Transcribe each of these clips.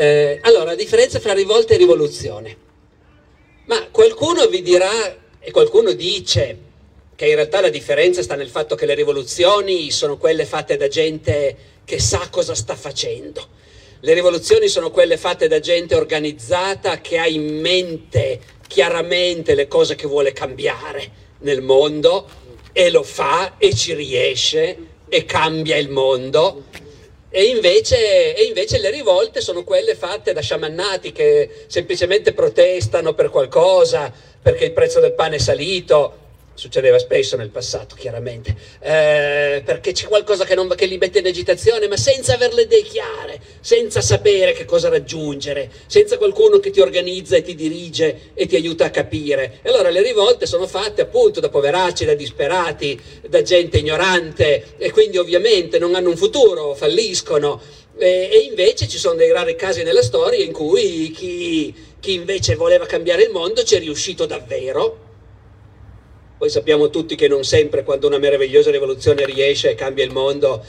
Eh, allora, differenza fra rivolta e rivoluzione. Ma qualcuno vi dirà, e qualcuno dice, che in realtà la differenza sta nel fatto che le rivoluzioni sono quelle fatte da gente che sa cosa sta facendo. Le rivoluzioni sono quelle fatte da gente organizzata che ha in mente chiaramente le cose che vuole cambiare nel mondo e lo fa e ci riesce e cambia il mondo. E invece, e invece, le rivolte sono quelle fatte da sciamannati che semplicemente protestano per qualcosa, perché il prezzo del pane è salito, succedeva spesso nel passato, chiaramente, eh, perché c'è qualcosa che, non, che, li mette in agitazione, ma senza aver le idee chiare, senza sapere che cosa raggiungere, senza qualcuno che ti organizza e ti dirige e ti aiuta a capire. E allora le rivolte sono fatte appunto da poveracci, da disperati, da gente ignorante e quindi ovviamente non hanno un futuro, falliscono. E, e invece ci sono dei rari casi nella storia in cui chi, chi invece voleva cambiare il mondo ci è riuscito davvero poi sappiamo tutti che non sempre quando una meravigliosa rivoluzione riesce e cambia il mondo,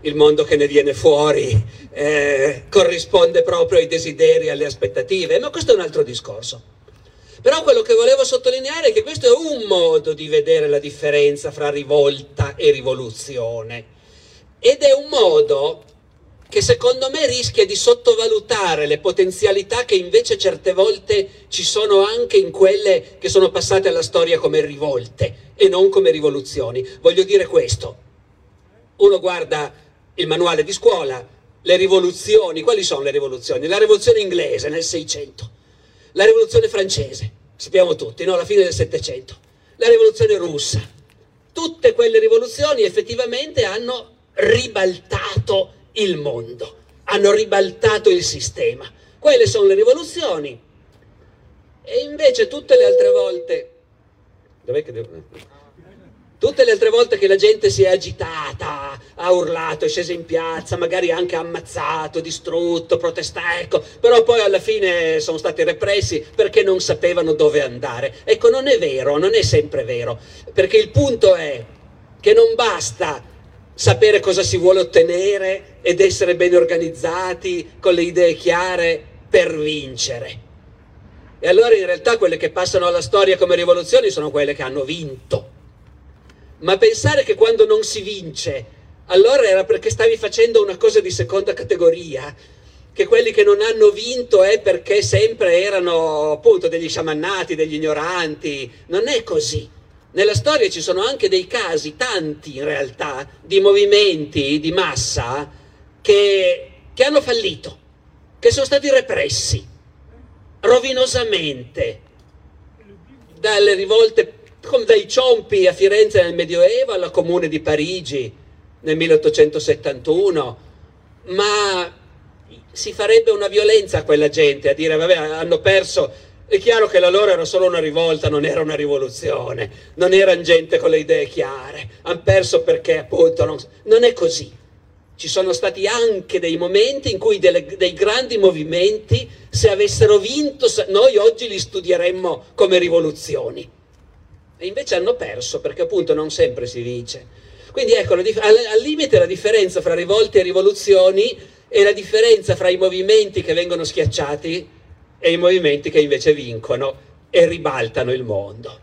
il mondo che ne viene fuori eh, corrisponde proprio ai desideri, alle aspettative, ma questo è un altro discorso. Però quello che volevo sottolineare è che questo è un modo di vedere la differenza fra rivolta e rivoluzione ed è un modo che secondo me rischia di sottovalutare le potenzialità che invece certe volte ci sono anche in quelle che sono passate alla storia come rivolte e non come rivoluzioni. Voglio dire questo. Uno guarda il manuale di scuola, le rivoluzioni, quali sono le rivoluzioni? La rivoluzione inglese nel 600, la rivoluzione francese, sappiamo tutti, no? la fine del 700, la rivoluzione russa. Tutte quelle rivoluzioni effettivamente hanno ribaltato il mondo, hanno ribaltato il sistema. Quelle sono le rivoluzioni. E invece tutte le altre volte. Tutte le altre volte che la gente si è agitata, ha urlato, è scesa in piazza, magari anche ammazzato, distrutto, protestato, ecco, però poi alla fine sono stati repressi perché non sapevano dove andare. Ecco, non è vero, non è sempre vero, perché il punto è che non basta sapere cosa si vuole ottenere ed essere ben organizzati, con le idee chiare per vincere. E allora in realtà quelle che passano alla storia come rivoluzioni sono quelle che hanno vinto. Ma pensare che quando non si vince, allora era perché stavi facendo una cosa di seconda categoria, che quelli che non hanno vinto è perché sempre erano appunto degli sciamannati, degli ignoranti, non è così. Nella storia ci sono anche dei casi, tanti in realtà, di movimenti di massa che, che hanno fallito, che sono stati repressi rovinosamente dalle rivolte, come dai ciompi a Firenze nel Medioevo alla Comune di Parigi nel 1871, ma si farebbe una violenza a quella gente a dire vabbè hanno perso è chiaro che la loro era solo una rivolta, non era una rivoluzione, non erano gente con le idee chiare, hanno perso perché appunto non, non è così. Ci sono stati anche dei momenti in cui delle, dei grandi movimenti, se avessero vinto, noi oggi li studieremmo come rivoluzioni. E invece hanno perso perché appunto non sempre si vince. Quindi ecco, al, al limite la differenza fra rivolte e rivoluzioni è la differenza fra i movimenti che vengono schiacciati e i movimenti che invece vincono e ribaltano il mondo.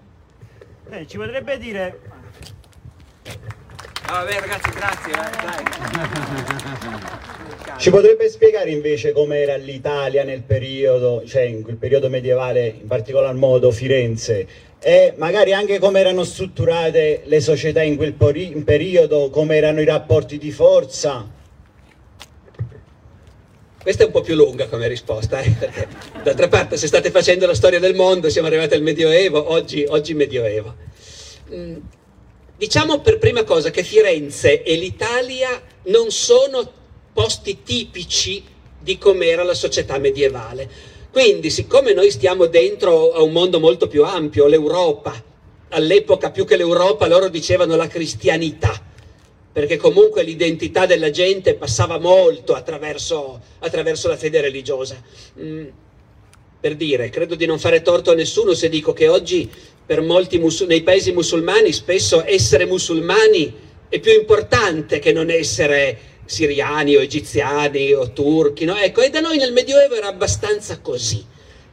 Eh, ci potrebbe dire... Ah, vabbè ragazzi, grazie. Eh, ci potrebbe spiegare invece com'era l'Italia nel periodo, cioè in quel periodo medievale, in particolar modo Firenze, e magari anche come erano strutturate le società in quel periodo, come erano i rapporti di forza? Questa è un po' più lunga come risposta, eh, perché d'altra parte se state facendo la storia del mondo siamo arrivati al Medioevo, oggi, oggi Medioevo. Mm, diciamo per prima cosa che Firenze e l'Italia non sono posti tipici di com'era la società medievale. Quindi, siccome noi stiamo dentro a un mondo molto più ampio, l'Europa, all'epoca più che l'Europa loro dicevano la cristianità, perché comunque l'identità della gente passava molto attraverso, attraverso la fede religiosa. Mm, per dire, credo di non fare torto a nessuno se dico che oggi per molti musul- nei paesi musulmani spesso essere musulmani è più importante che non essere siriani o egiziani o turchi, no? Ecco, e da noi nel Medioevo era abbastanza così.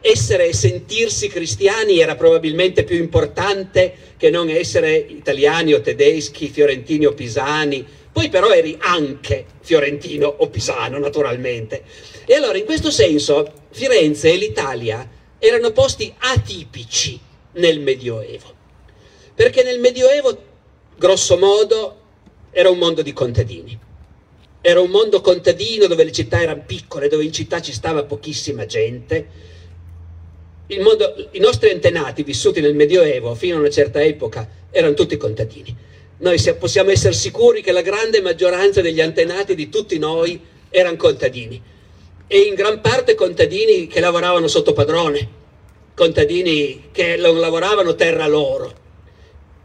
Essere e sentirsi cristiani era probabilmente più importante che non essere italiani o tedeschi, fiorentini o pisani. Poi però eri anche fiorentino o pisano, naturalmente. E allora in questo senso Firenze e l'Italia erano posti atipici nel Medioevo. Perché nel Medioevo, grosso modo, era un mondo di contadini. Era un mondo contadino dove le città erano piccole, dove in città ci stava pochissima gente. Mondo, I nostri antenati vissuti nel Medioevo fino a una certa epoca erano tutti contadini. Noi possiamo essere sicuri che la grande maggioranza degli antenati di tutti noi erano contadini e in gran parte contadini che lavoravano sotto padrone, contadini che non lavoravano terra loro.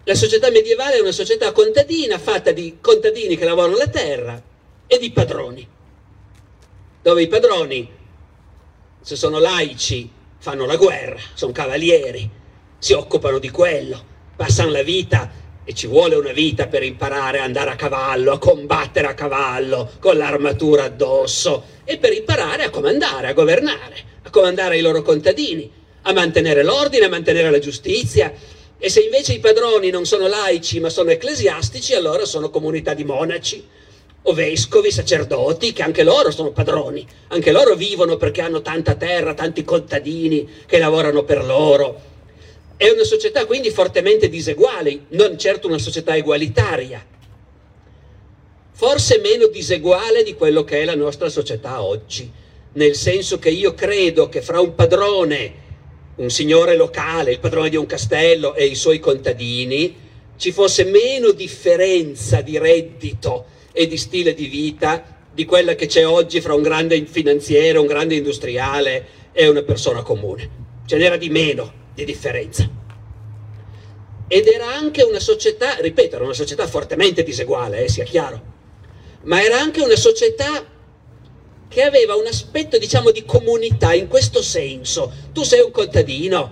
La società medievale è una società contadina fatta di contadini che lavorano la terra e di padroni, dove i padroni, se sono laici, fanno la guerra, sono cavalieri, si occupano di quello, passano la vita e ci vuole una vita per imparare a andare a cavallo, a combattere a cavallo con l'armatura addosso e per imparare a comandare, a governare, a comandare i loro contadini, a mantenere l'ordine, a mantenere la giustizia. E se invece i padroni non sono laici ma sono ecclesiastici, allora sono comunità di monaci o vescovi, sacerdoti, che anche loro sono padroni, anche loro vivono perché hanno tanta terra, tanti contadini che lavorano per loro. È una società quindi fortemente diseguale, non certo una società egualitaria, forse meno diseguale di quello che è la nostra società oggi, nel senso che io credo che fra un padrone, un signore locale, il padrone di un castello e i suoi contadini, ci fosse meno differenza di reddito e di stile di vita di quella che c'è oggi fra un grande finanziere, un grande industriale e una persona comune. Ce n'era di meno di differenza. Ed era anche una società, ripeto, era una società fortemente diseguale, eh, sia chiaro, ma era anche una società che aveva un aspetto, diciamo, di comunità in questo senso. Tu sei un contadino,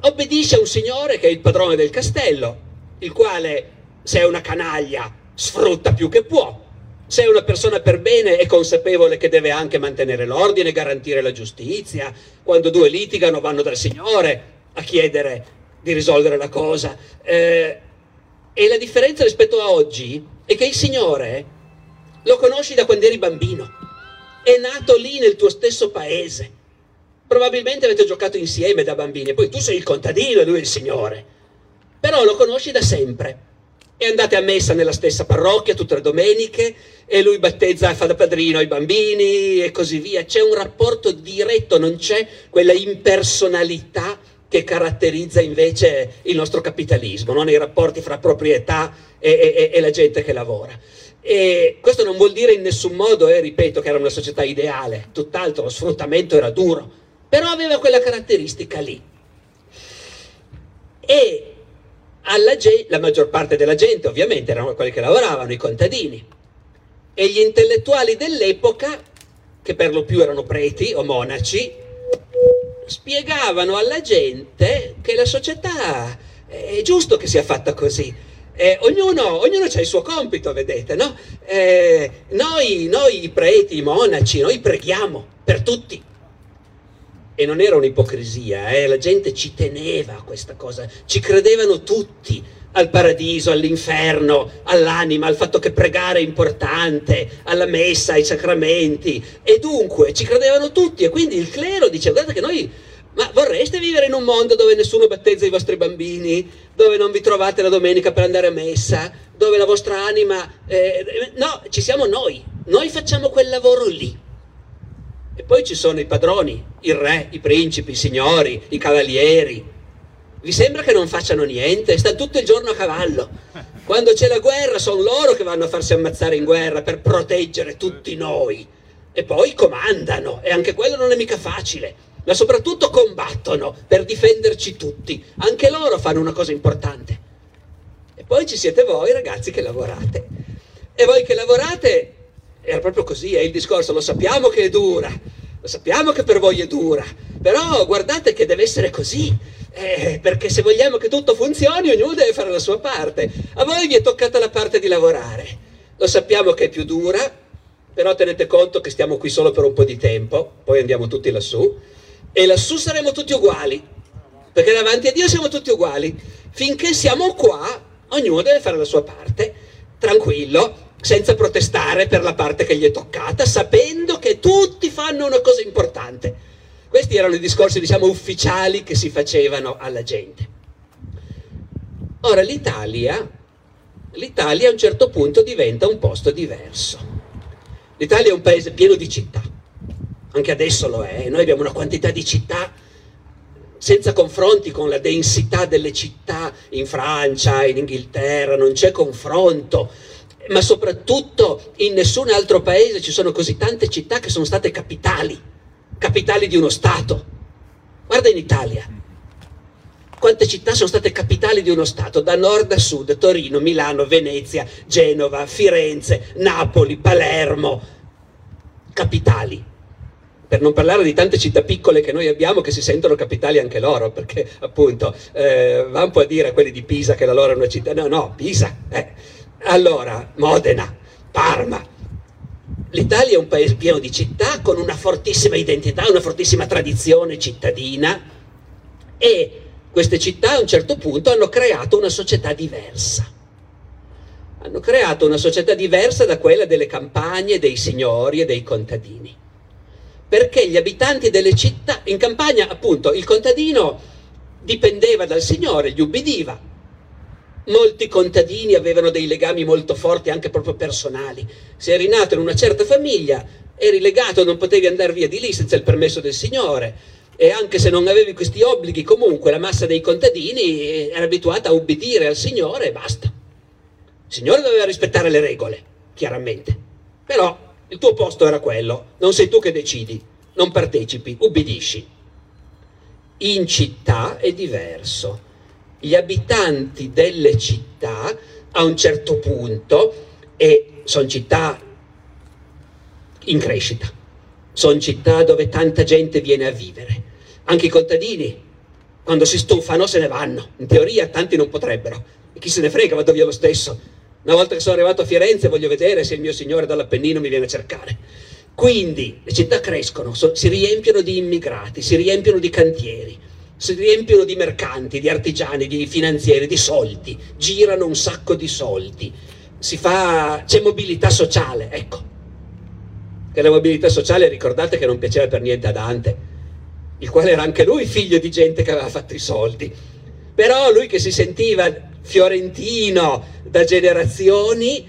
obbedisci a un signore che è il padrone del castello, il quale, se è una canaglia, sfrutta più che può, se è una persona per bene è consapevole che deve anche mantenere l'ordine, garantire la giustizia. Quando due litigano vanno dal Signore a chiedere di risolvere la cosa. Eh, e la differenza rispetto a oggi è che il Signore lo conosci da quando eri bambino. È nato lì nel tuo stesso paese. Probabilmente avete giocato insieme da bambini, poi tu sei il contadino e lui è il Signore. Però lo conosci da sempre e andate a messa nella stessa parrocchia tutte le domeniche e lui battezza e fa da padrino ai bambini e così via. C'è un rapporto diretto, non c'è quella impersonalità che caratterizza invece il nostro capitalismo, non i rapporti fra proprietà e, e, e la gente che lavora. E questo non vuol dire in nessun modo, eh, ripeto, che era una società ideale, tutt'altro, lo sfruttamento era duro, però aveva quella caratteristica lì. E gente, la maggior parte della gente ovviamente erano quelli che lavoravano, i contadini, e gli intellettuali dell'epoca, che per lo più erano preti o monaci, spiegavano alla gente che la società è giusto che sia fatta così. Eh, ognuno, ognuno ha il suo compito, vedete, no? Eh, noi, noi preti, i monaci, noi preghiamo per tutti e non era un'ipocrisia, eh? la gente ci teneva a questa cosa, ci credevano tutti al paradiso, all'inferno, all'anima, al fatto che pregare è importante, alla messa, ai sacramenti e dunque ci credevano tutti e quindi il clero dice guardate che noi ma vorreste vivere in un mondo dove nessuno battezza i vostri bambini, dove non vi trovate la domenica per andare a messa, dove la vostra anima... Eh, no, ci siamo noi, noi facciamo quel lavoro lì. E poi ci sono i padroni, il re, i principi, i signori, i cavalieri. Vi sembra che non facciano niente? Stanno tutto il giorno a cavallo. Quando c'è la guerra sono loro che vanno a farsi ammazzare in guerra per proteggere tutti noi. E poi comandano, e anche quello non è mica facile. Ma soprattutto combattono per difenderci tutti. Anche loro fanno una cosa importante. E poi ci siete voi ragazzi che lavorate. E voi che lavorate era proprio così, è il discorso, lo sappiamo che è dura, lo sappiamo che per voi è dura, però guardate che deve essere così, eh, perché se vogliamo che tutto funzioni ognuno deve fare la sua parte. A voi vi è toccata la parte di lavorare, lo sappiamo che è più dura, però tenete conto che stiamo qui solo per un po' di tempo, poi andiamo tutti lassù, e lassù saremo tutti uguali, perché davanti a Dio siamo tutti uguali. Finché siamo qua, ognuno deve fare la sua parte, tranquillo, senza protestare per la parte che gli è toccata, sapendo che tutti fanno una cosa importante. Questi erano i discorsi, diciamo, ufficiali che si facevano alla gente. Ora l'Italia, l'Italia a un certo punto diventa un posto diverso. L'Italia è un paese pieno di città, anche adesso lo è, noi abbiamo una quantità di città senza confronti con la densità delle città in Francia, in Inghilterra, non c'è confronto, ma soprattutto in nessun altro paese ci sono così tante città che sono state capitali, capitali di uno Stato. Guarda in Italia, quante città sono state capitali di uno Stato, da nord a sud, Torino, Milano, Venezia, Genova, Firenze, Napoli, Palermo, capitali per non parlare di tante città piccole che noi abbiamo che si sentono capitali anche loro, perché appunto eh, va un po' a dire a quelli di Pisa che la loro è una città, no, no, Pisa. Eh. Allora, Modena, Parma. L'Italia è un paese pieno di città con una fortissima identità, una fortissima tradizione cittadina e queste città a un certo punto hanno creato una società diversa. Hanno creato una società diversa da quella delle campagne, dei signori e dei contadini perché gli abitanti delle città, in campagna appunto il contadino dipendeva dal signore, gli ubbidiva. Molti contadini avevano dei legami molto forti anche proprio personali. Se eri nato in una certa famiglia, eri legato, non potevi andare via di lì senza il permesso del signore. E anche se non avevi questi obblighi, comunque la massa dei contadini era abituata a ubbidire al signore e basta. Il signore doveva rispettare le regole, chiaramente. Però il tuo posto era quello, non sei tu che decidi, non partecipi, ubbidisci. In città è diverso. Gli abitanti delle città a un certo punto, e sono città in crescita, sono città dove tanta gente viene a vivere. Anche i contadini, quando si stufano, se ne vanno. In teoria tanti non potrebbero. E chi se ne frega, vado via lo stesso una volta che sono arrivato a Firenze voglio vedere se il mio signore dall'Appennino mi viene a cercare. Quindi le città crescono, so, si riempiono di immigrati, si riempiono di cantieri, si riempiono di mercanti, di artigiani, di finanzieri, di soldi, girano un sacco di soldi, fa, c'è mobilità sociale, ecco. Che la mobilità sociale ricordate che non piaceva per niente a Dante, il quale era anche lui figlio di gente che aveva fatto i soldi. Però lui che si sentiva fiorentino da generazioni,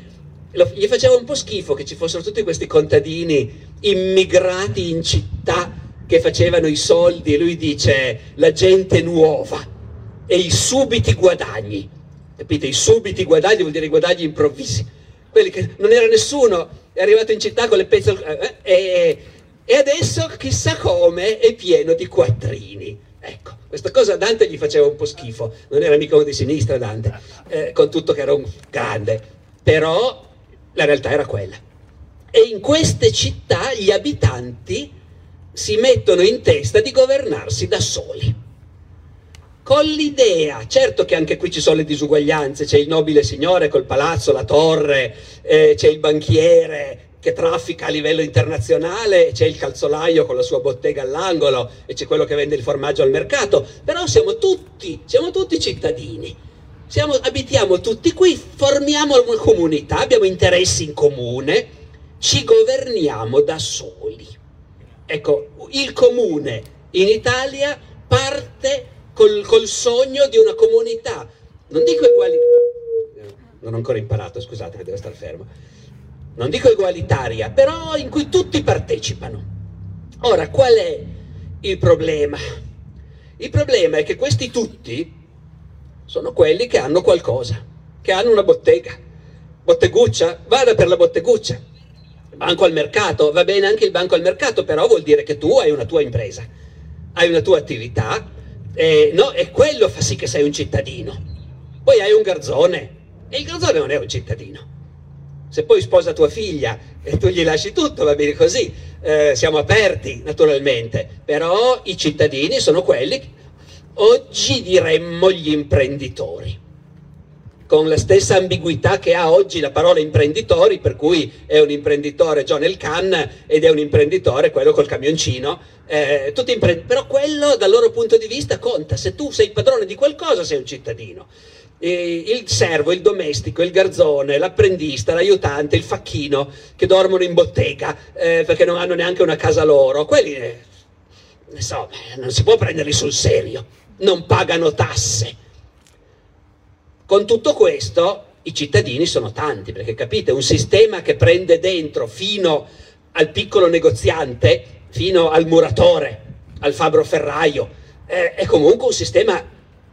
gli faceva un po' schifo che ci fossero tutti questi contadini immigrati in città che facevano i soldi lui dice la gente nuova e i subiti guadagni. Capite? I subiti guadagni vuol dire guadagni improvvisi. Quelli che non era nessuno, è arrivato in città con le pezze eh, e, e adesso chissà come è pieno di quattrini. Ecco. Questa cosa Dante gli faceva un po' schifo, non era mica uno di sinistra Dante, eh, con tutto che era un grande, però la realtà era quella. E in queste città gli abitanti si mettono in testa di governarsi da soli. Con l'idea, certo che anche qui ci sono le disuguaglianze, c'è il nobile signore col palazzo, la torre, eh, c'è il banchiere, che traffica a livello internazionale, c'è il calzolaio con la sua bottega all'angolo e c'è quello che vende il formaggio al mercato, però siamo tutti, siamo tutti cittadini, siamo, abitiamo tutti qui, formiamo una comunità, abbiamo interessi in comune, ci governiamo da soli. Ecco, il comune in Italia parte col, col sogno di una comunità, non dico uguali... Non ho ancora imparato, scusate, devo stare fermo non dico egualitaria, però in cui tutti partecipano. Ora, qual è il problema? Il problema è che questi tutti sono quelli che hanno qualcosa, che hanno una bottega. Botteguccia, vada per la botteguccia. Banco al mercato, va bene anche il banco al mercato, però vuol dire che tu hai una tua impresa, hai una tua attività, eh, no, e quello fa sì che sei un cittadino. Poi hai un garzone, e il garzone non è un cittadino se poi sposa tua figlia e tu gli lasci tutto, va bene così, eh, siamo aperti naturalmente, però i cittadini sono quelli, oggi diremmo gli imprenditori. Con la stessa ambiguità che ha oggi la parola imprenditori, per cui è un imprenditore John El Khan ed è un imprenditore quello col camioncino. Eh, impre- però quello dal loro punto di vista conta, se tu sei padrone di qualcosa sei un cittadino. Eh, il servo, il domestico, il garzone, l'apprendista, l'aiutante, il facchino che dormono in bottega eh, perché non hanno neanche una casa loro, quelli eh, so, non si può prenderli sul serio, non pagano tasse con tutto questo i cittadini sono tanti, perché capite, un sistema che prende dentro fino al piccolo negoziante, fino al muratore, al fabbro ferraio, eh, è comunque un sistema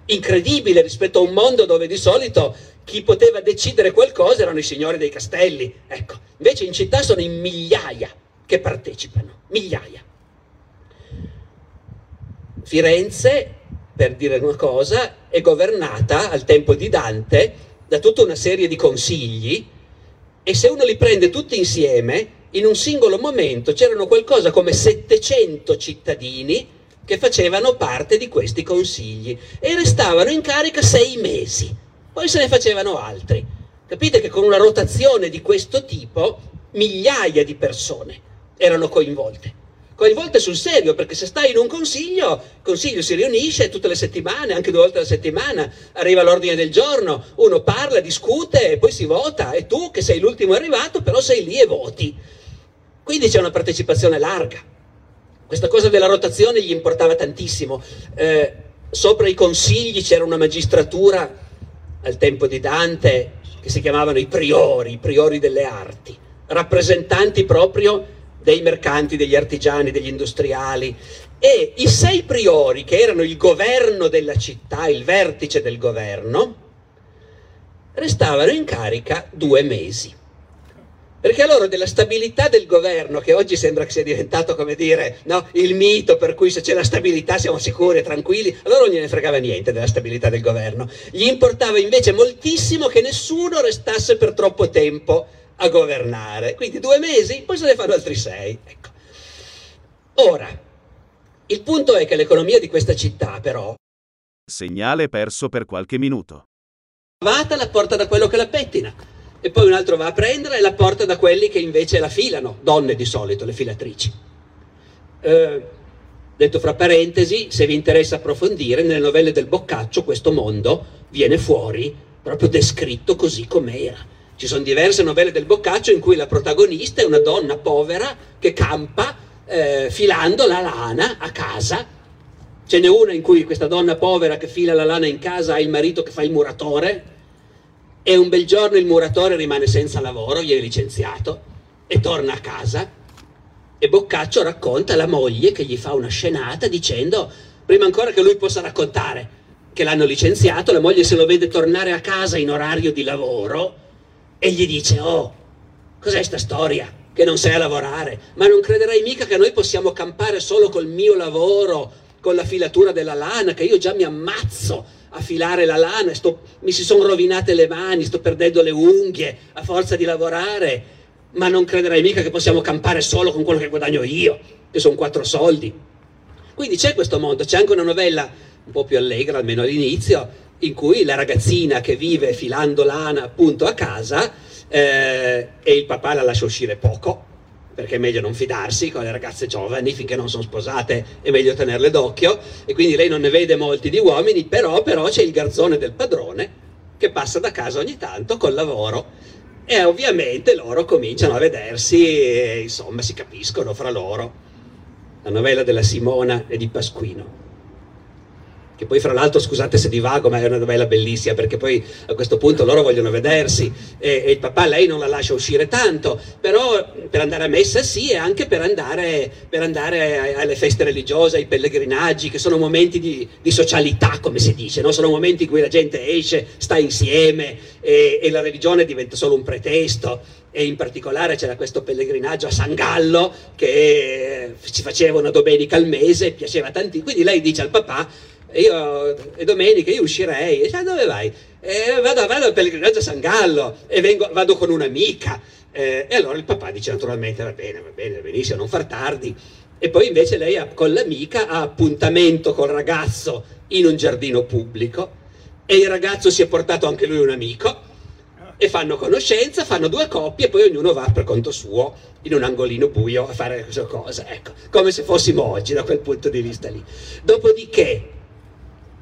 incredibile rispetto a un mondo dove di solito chi poteva decidere qualcosa erano i signori dei castelli. Ecco, invece in città sono in migliaia che partecipano, migliaia. Firenze per dire una cosa, è governata al tempo di Dante da tutta una serie di consigli e se uno li prende tutti insieme, in un singolo momento c'erano qualcosa come 700 cittadini che facevano parte di questi consigli e restavano in carica sei mesi, poi se ne facevano altri. Capite che con una rotazione di questo tipo migliaia di persone erano coinvolte coinvolte sul serio, perché se stai in un consiglio, il consiglio si riunisce tutte le settimane, anche due volte alla settimana, arriva l'ordine del giorno, uno parla, discute e poi si vota, e tu che sei l'ultimo arrivato però sei lì e voti. Quindi c'è una partecipazione larga. Questa cosa della rotazione gli importava tantissimo. Eh, sopra i consigli c'era una magistratura al tempo di Dante che si chiamavano i priori, i priori delle arti, rappresentanti proprio dei mercanti, degli artigiani, degli industriali e i sei priori che erano il governo della città, il vertice del governo, restavano in carica due mesi. Perché loro della stabilità del governo, che oggi sembra che sia diventato, come dire, no, il mito per cui se c'è la stabilità siamo sicuri e tranquilli, a loro non gliene fregava niente della stabilità del governo. Gli importava invece moltissimo che nessuno restasse per troppo tempo a governare. Quindi due mesi, poi se ne fanno altri sei. Ecco. Ora, il punto è che l'economia di questa città, però... Segnale perso per qualche minuto. Lavata la porta da quello che la pettina. E poi un altro va a prendere e la porta da quelli che invece la filano, donne di solito, le filatrici. Eh, detto fra parentesi, se vi interessa approfondire, nelle novelle del Boccaccio questo mondo viene fuori proprio descritto così com'era ci sono diverse novelle del Boccaccio in cui la protagonista è una donna povera che campa eh, filando la lana a casa. Ce n'è una in cui questa donna povera che fila la lana in casa ha il marito che fa il muratore e un bel giorno il muratore rimane senza lavoro, viene licenziato e torna a casa e Boccaccio racconta la moglie che gli fa una scenata dicendo, prima ancora che lui possa raccontare che l'hanno licenziato, la moglie se lo vede tornare a casa in orario di lavoro e gli dice, oh, cos'è sta storia? Che non sai a lavorare? Ma non crederai mica che noi possiamo campare solo col mio lavoro, con la filatura della lana, che io già mi ammazzo a filare la lana, sto, mi si sono rovinate le mani, sto perdendo le unghie a forza di lavorare, ma non crederai mica che possiamo campare solo con quello che guadagno io, che sono quattro soldi. Quindi c'è questo mondo, c'è anche una novella un po' più allegra, almeno all'inizio, in cui la ragazzina che vive filando lana appunto a casa eh, e il papà la lascia uscire poco perché è meglio non fidarsi con le ragazze giovani finché non sono sposate è meglio tenerle d'occhio e quindi lei non ne vede molti di uomini però, però c'è il garzone del padrone che passa da casa ogni tanto col lavoro. E ovviamente loro cominciano a vedersi e insomma si capiscono fra loro. La novella della Simona e di Pasquino che poi fra l'altro scusate se divago ma è una novella bellissima perché poi a questo punto loro vogliono vedersi. E, e, il papà lei non la lascia uscire tanto. Però per andare a messa sì e anche per andare, per andare alle feste religiose ai pellegrinaggi che sono momenti di, di socialità come si dice no? sono momenti in cui la gente esce sta insieme e, e la religione diventa solo un pretesto. E in particolare c'era questo pellegrinaggio a San Gallo che si faceva una domenica al mese piaceva tanti quindi lei dice al papà io e domenica io uscirei, e dice, dove vai? Eh, vado, vado al pellegrinaggio a San Gallo e vengo, vado con un'amica. E allora il papà dice naturalmente va bene, va bene, benissimo, non far tardi. E poi invece lei ha, con l'amica ha appuntamento col ragazzo in un giardino pubblico e il ragazzo si è portato anche lui un amico e fanno conoscenza, fanno due coppie e poi ognuno va per conto suo in un angolino buio a fare questa cosa, ecco, come se fossimo oggi da quel punto di vista lì. Dopodiché,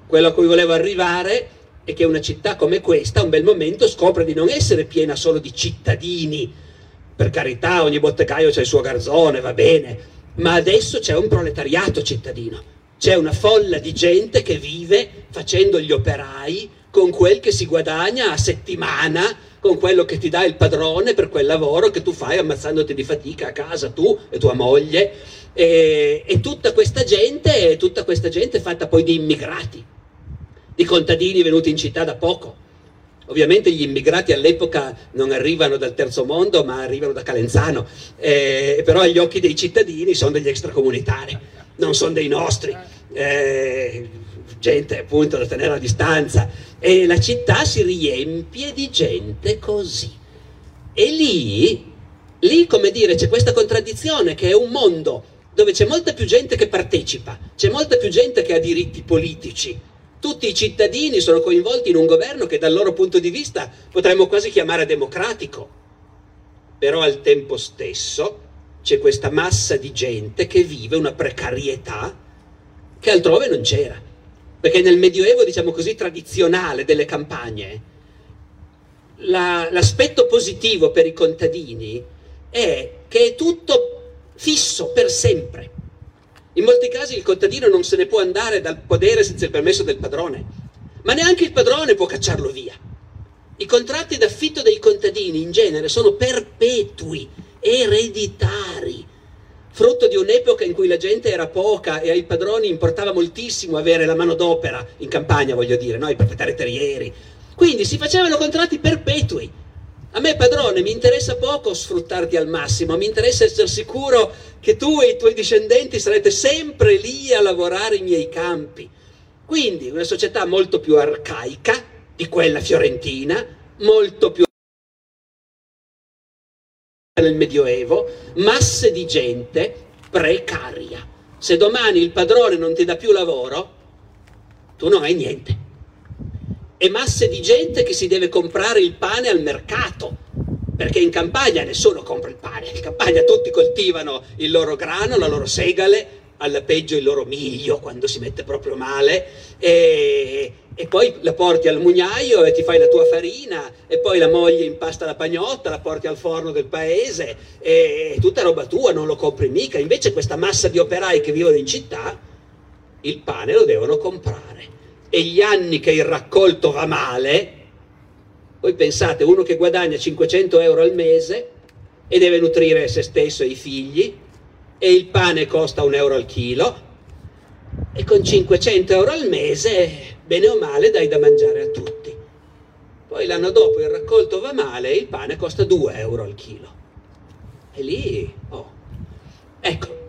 quello a cui volevo arrivare è che una città come questa, a un bel momento, scopre di non essere piena solo di cittadini, per carità, ogni bottegaio c'è il suo garzone, va bene, ma adesso c'è un proletariato cittadino. C'è una folla di gente che vive facendo gli operai con quel che si guadagna a settimana, con quello che ti dà il padrone per quel lavoro che tu fai ammazzandoti di fatica a casa, tu e tua moglie. E, e tutta questa gente, tutta questa gente è fatta poi di immigrati, di contadini venuti in città da poco. Ovviamente gli immigrati all'epoca non arrivano dal terzo mondo, ma arrivano da Calenzano, eh, però agli occhi dei cittadini sono degli extracomunitari non sono dei nostri, eh, gente appunto da tenere a distanza, e la città si riempie di gente così. E lì, lì come dire, c'è questa contraddizione che è un mondo dove c'è molta più gente che partecipa, c'è molta più gente che ha diritti politici. Tutti i cittadini sono coinvolti in un governo che dal loro punto di vista potremmo quasi chiamare democratico. Però al tempo stesso c'è questa massa di gente che vive una precarietà che altrove non c'era. Perché nel Medioevo, diciamo così, tradizionale delle campagne, la, l'aspetto positivo per i contadini è che è tutto fisso per sempre. In molti casi il contadino non se ne può andare dal podere senza il permesso del padrone, ma neanche il padrone può cacciarlo via. I contratti d'affitto dei contadini in genere sono perpetui, ereditari, frutto di un'epoca in cui la gente era poca e ai padroni importava moltissimo avere la manodopera in campagna, voglio dire, no? i proprietari terrieri. Quindi si facevano contratti perpetui. A me, padrone, mi interessa poco sfruttarti al massimo, mi interessa essere sicuro che tu e i tuoi discendenti sarete sempre lì a lavorare i miei campi. Quindi una società molto più arcaica di quella fiorentina, molto più nel Medioevo, masse di gente precaria. Se domani il padrone non ti dà più lavoro, tu non hai niente. E masse di gente che si deve comprare il pane al mercato, perché in campagna nessuno compra il pane, in campagna tutti coltivano il loro grano, la loro segale, alla peggio il loro miglio quando si mette proprio male e, e, poi la porti al mugnaio e ti fai la tua farina e poi la moglie impasta la pagnotta, la porti al forno del paese e, e tutta roba tua, non lo compri mica. Invece questa massa di operai che vivono in città il pane lo devono comprare e gli anni che il raccolto va male, voi pensate uno che guadagna 500 euro al mese e deve nutrire se stesso e i figli, e il pane costa un euro al chilo e con 500 euro al mese, bene o male, dai da mangiare a tutti. Poi l'anno dopo il raccolto va male e il pane costa 2 euro al chilo. E lì, oh. Ecco,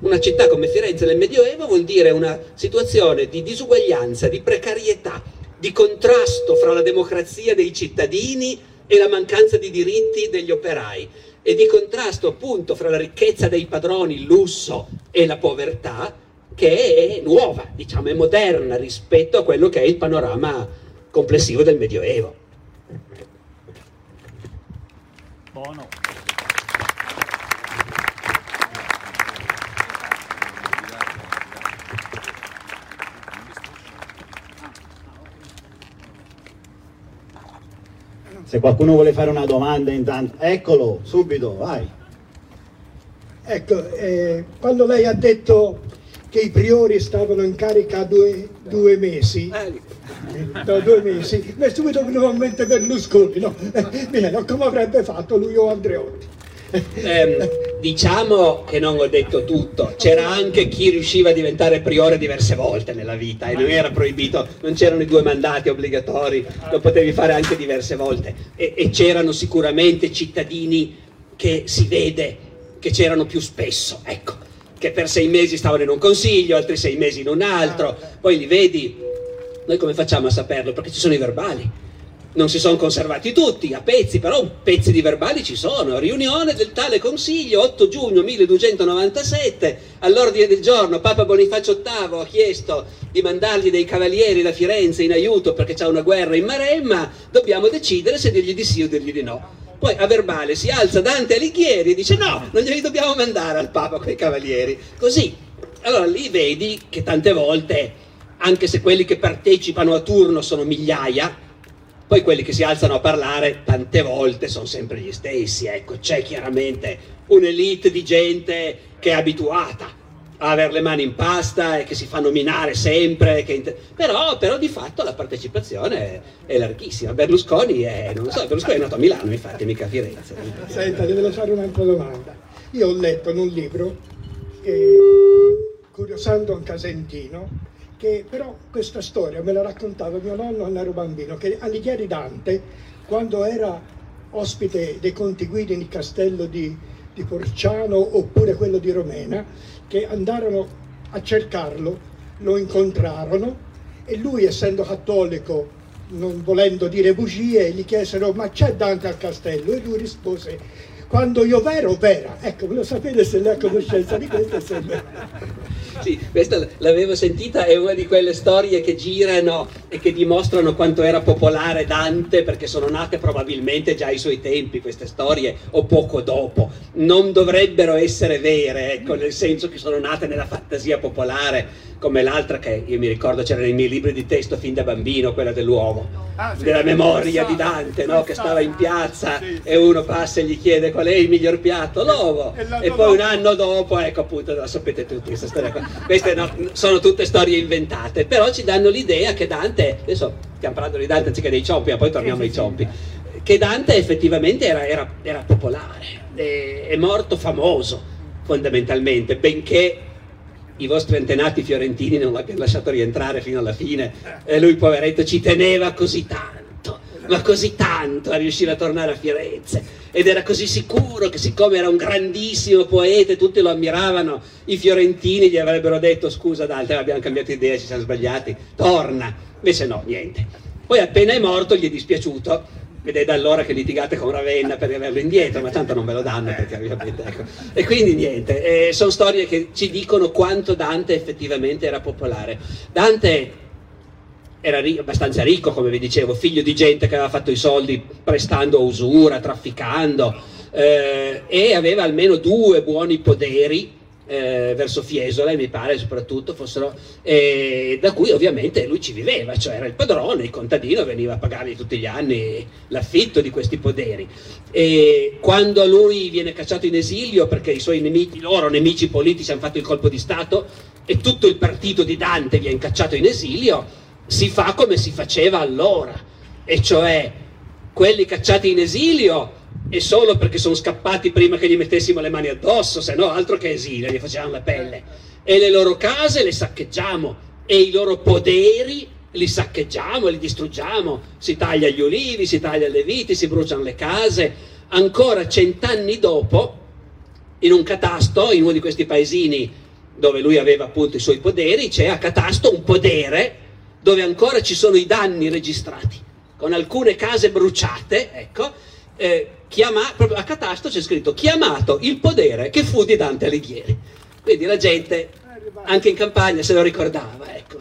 una città come Firenze nel Medioevo vuol dire una situazione di disuguaglianza, di precarietà, di contrasto fra la democrazia dei cittadini e la mancanza di diritti degli operai e di contrasto appunto fra la ricchezza dei padroni, il lusso e la povertà, che è nuova, diciamo, è moderna rispetto a quello che è il panorama complessivo del Medioevo. Buono. Se qualcuno vuole fare una domanda intanto, eccolo, subito, vai. Ecco, eh, quando lei ha detto che i priori stavano in carica due, due mesi, Eh, no, due mesi, mi è subito venuto in mente Berlusconi, no? Eh, Bene, come avrebbe fatto lui o Andreotti? ehm, diciamo che non ho detto tutto, c'era anche chi riusciva a diventare priore diverse volte nella vita e non era proibito, non c'erano i due mandati obbligatori, lo potevi fare anche diverse volte. E, e c'erano sicuramente cittadini che si vede che c'erano più spesso, ecco, che per sei mesi stavano in un consiglio, altri sei mesi in un altro, poi li vedi, noi come facciamo a saperlo? Perché ci sono i verbali. Non si sono conservati tutti a pezzi, però pezzi di verbali ci sono. Riunione del tale consiglio 8 giugno 1297, all'ordine del giorno Papa Bonifacio VIII ha chiesto di mandargli dei cavalieri da Firenze in aiuto perché c'è una guerra in Maremma, dobbiamo decidere se dirgli di sì o dirgli di no. Poi a verbale si alza Dante Alighieri e dice no, non glieli dobbiamo mandare al Papa quei cavalieri. Così. Allora lì vedi che tante volte, anche se quelli che partecipano a turno sono migliaia, poi quelli che si alzano a parlare tante volte sono sempre gli stessi, ecco, c'è chiaramente un'elite di gente che è abituata a avere le mani in pasta e che si fa nominare sempre, inter... però, però, di fatto la partecipazione è, larghissima. Berlusconi è, so, Berlusconi è nato a Milano, infatti, mica a Firenze. Senta, devo fare un'altra domanda. Io ho letto in un libro, eh, curiosando un casentino, che però questa storia me la raccontava mio nonno quando ero bambino, che Alighieri Dante, quando era ospite dei Conti Guidi nel castello di, di Porciano oppure quello di Romena, che andarono a cercarlo, lo incontrarono e lui essendo cattolico, non volendo dire bugie, gli chiesero ma c'è Dante al castello? E lui rispose quando io vero, vera. Ecco, volevo sapere se lei ha conoscenza di questo. Se sì, questa l'avevo sentita, è una di quelle storie che girano e che dimostrano quanto era popolare Dante, perché sono nate probabilmente già ai suoi tempi queste storie, o poco dopo. Non dovrebbero essere vere, ecco, nel senso che sono nate nella fantasia popolare, come l'altra che io mi ricordo c'era nei miei libri di testo fin da bambino, quella dell'uomo, ah, sì, della memoria di Dante, no? che stava in piazza sì, e uno passa e gli chiede qual è il miglior piatto, l'uovo, e, e poi un anno dopo, ecco appunto, la sapete tutti questa storia qua. Queste no, sono tutte storie inventate, però ci danno l'idea che Dante, adesso stiamo parlando di Dante anziché dei ciompi, ma poi torniamo ai ciompi, che Dante effettivamente era, era, era popolare, è, è morto famoso fondamentalmente, benché i vostri antenati fiorentini non l'abbiano lasciato rientrare fino alla fine. E lui poveretto ci teneva così tanto, ma così tanto a riuscire a tornare a Firenze. Ed era così sicuro che siccome era un grandissimo poeta e tutti lo ammiravano, i fiorentini gli avrebbero detto scusa Dante abbiamo cambiato idea, ci siamo sbagliati, torna, invece no, niente. Poi appena è morto gli è dispiaciuto ed è da allora che litigate con Ravenna per averlo indietro, ma tanto non ve lo danno perché ovviamente ecco. E quindi niente, eh, sono storie che ci dicono quanto Dante effettivamente era popolare. Dante era ri- abbastanza ricco, come vi dicevo, figlio di gente che aveva fatto i soldi prestando usura, trafficando, eh, e aveva almeno due buoni poderi eh, verso Fiesole, mi pare soprattutto fossero, eh, da cui ovviamente lui ci viveva, cioè era il padrone, il contadino veniva a pagargli tutti gli anni l'affitto di questi poderi. E quando lui viene cacciato in esilio perché i suoi nemici, i loro nemici politici hanno fatto il colpo di Stato e tutto il partito di Dante viene cacciato in esilio, si fa come si faceva allora, e cioè quelli cacciati in esilio e solo perché sono scappati prima che gli mettessimo le mani addosso, se no altro che esilio, gli facevano la pelle. E le loro case le saccheggiamo e i loro poderi li saccheggiamo, li distruggiamo, si taglia gli ulivi, si taglia le viti, si bruciano le case. Ancora cent'anni dopo, in un catasto, in uno di questi paesini dove lui aveva appunto i suoi poderi, c'è a catasto un podere dove ancora ci sono i danni registrati, con alcune case bruciate, ecco, eh, chiama, proprio a catasto c'è scritto chiamato il podere che fu di Dante Alighieri. Quindi la gente anche in campagna se lo ricordava, ecco.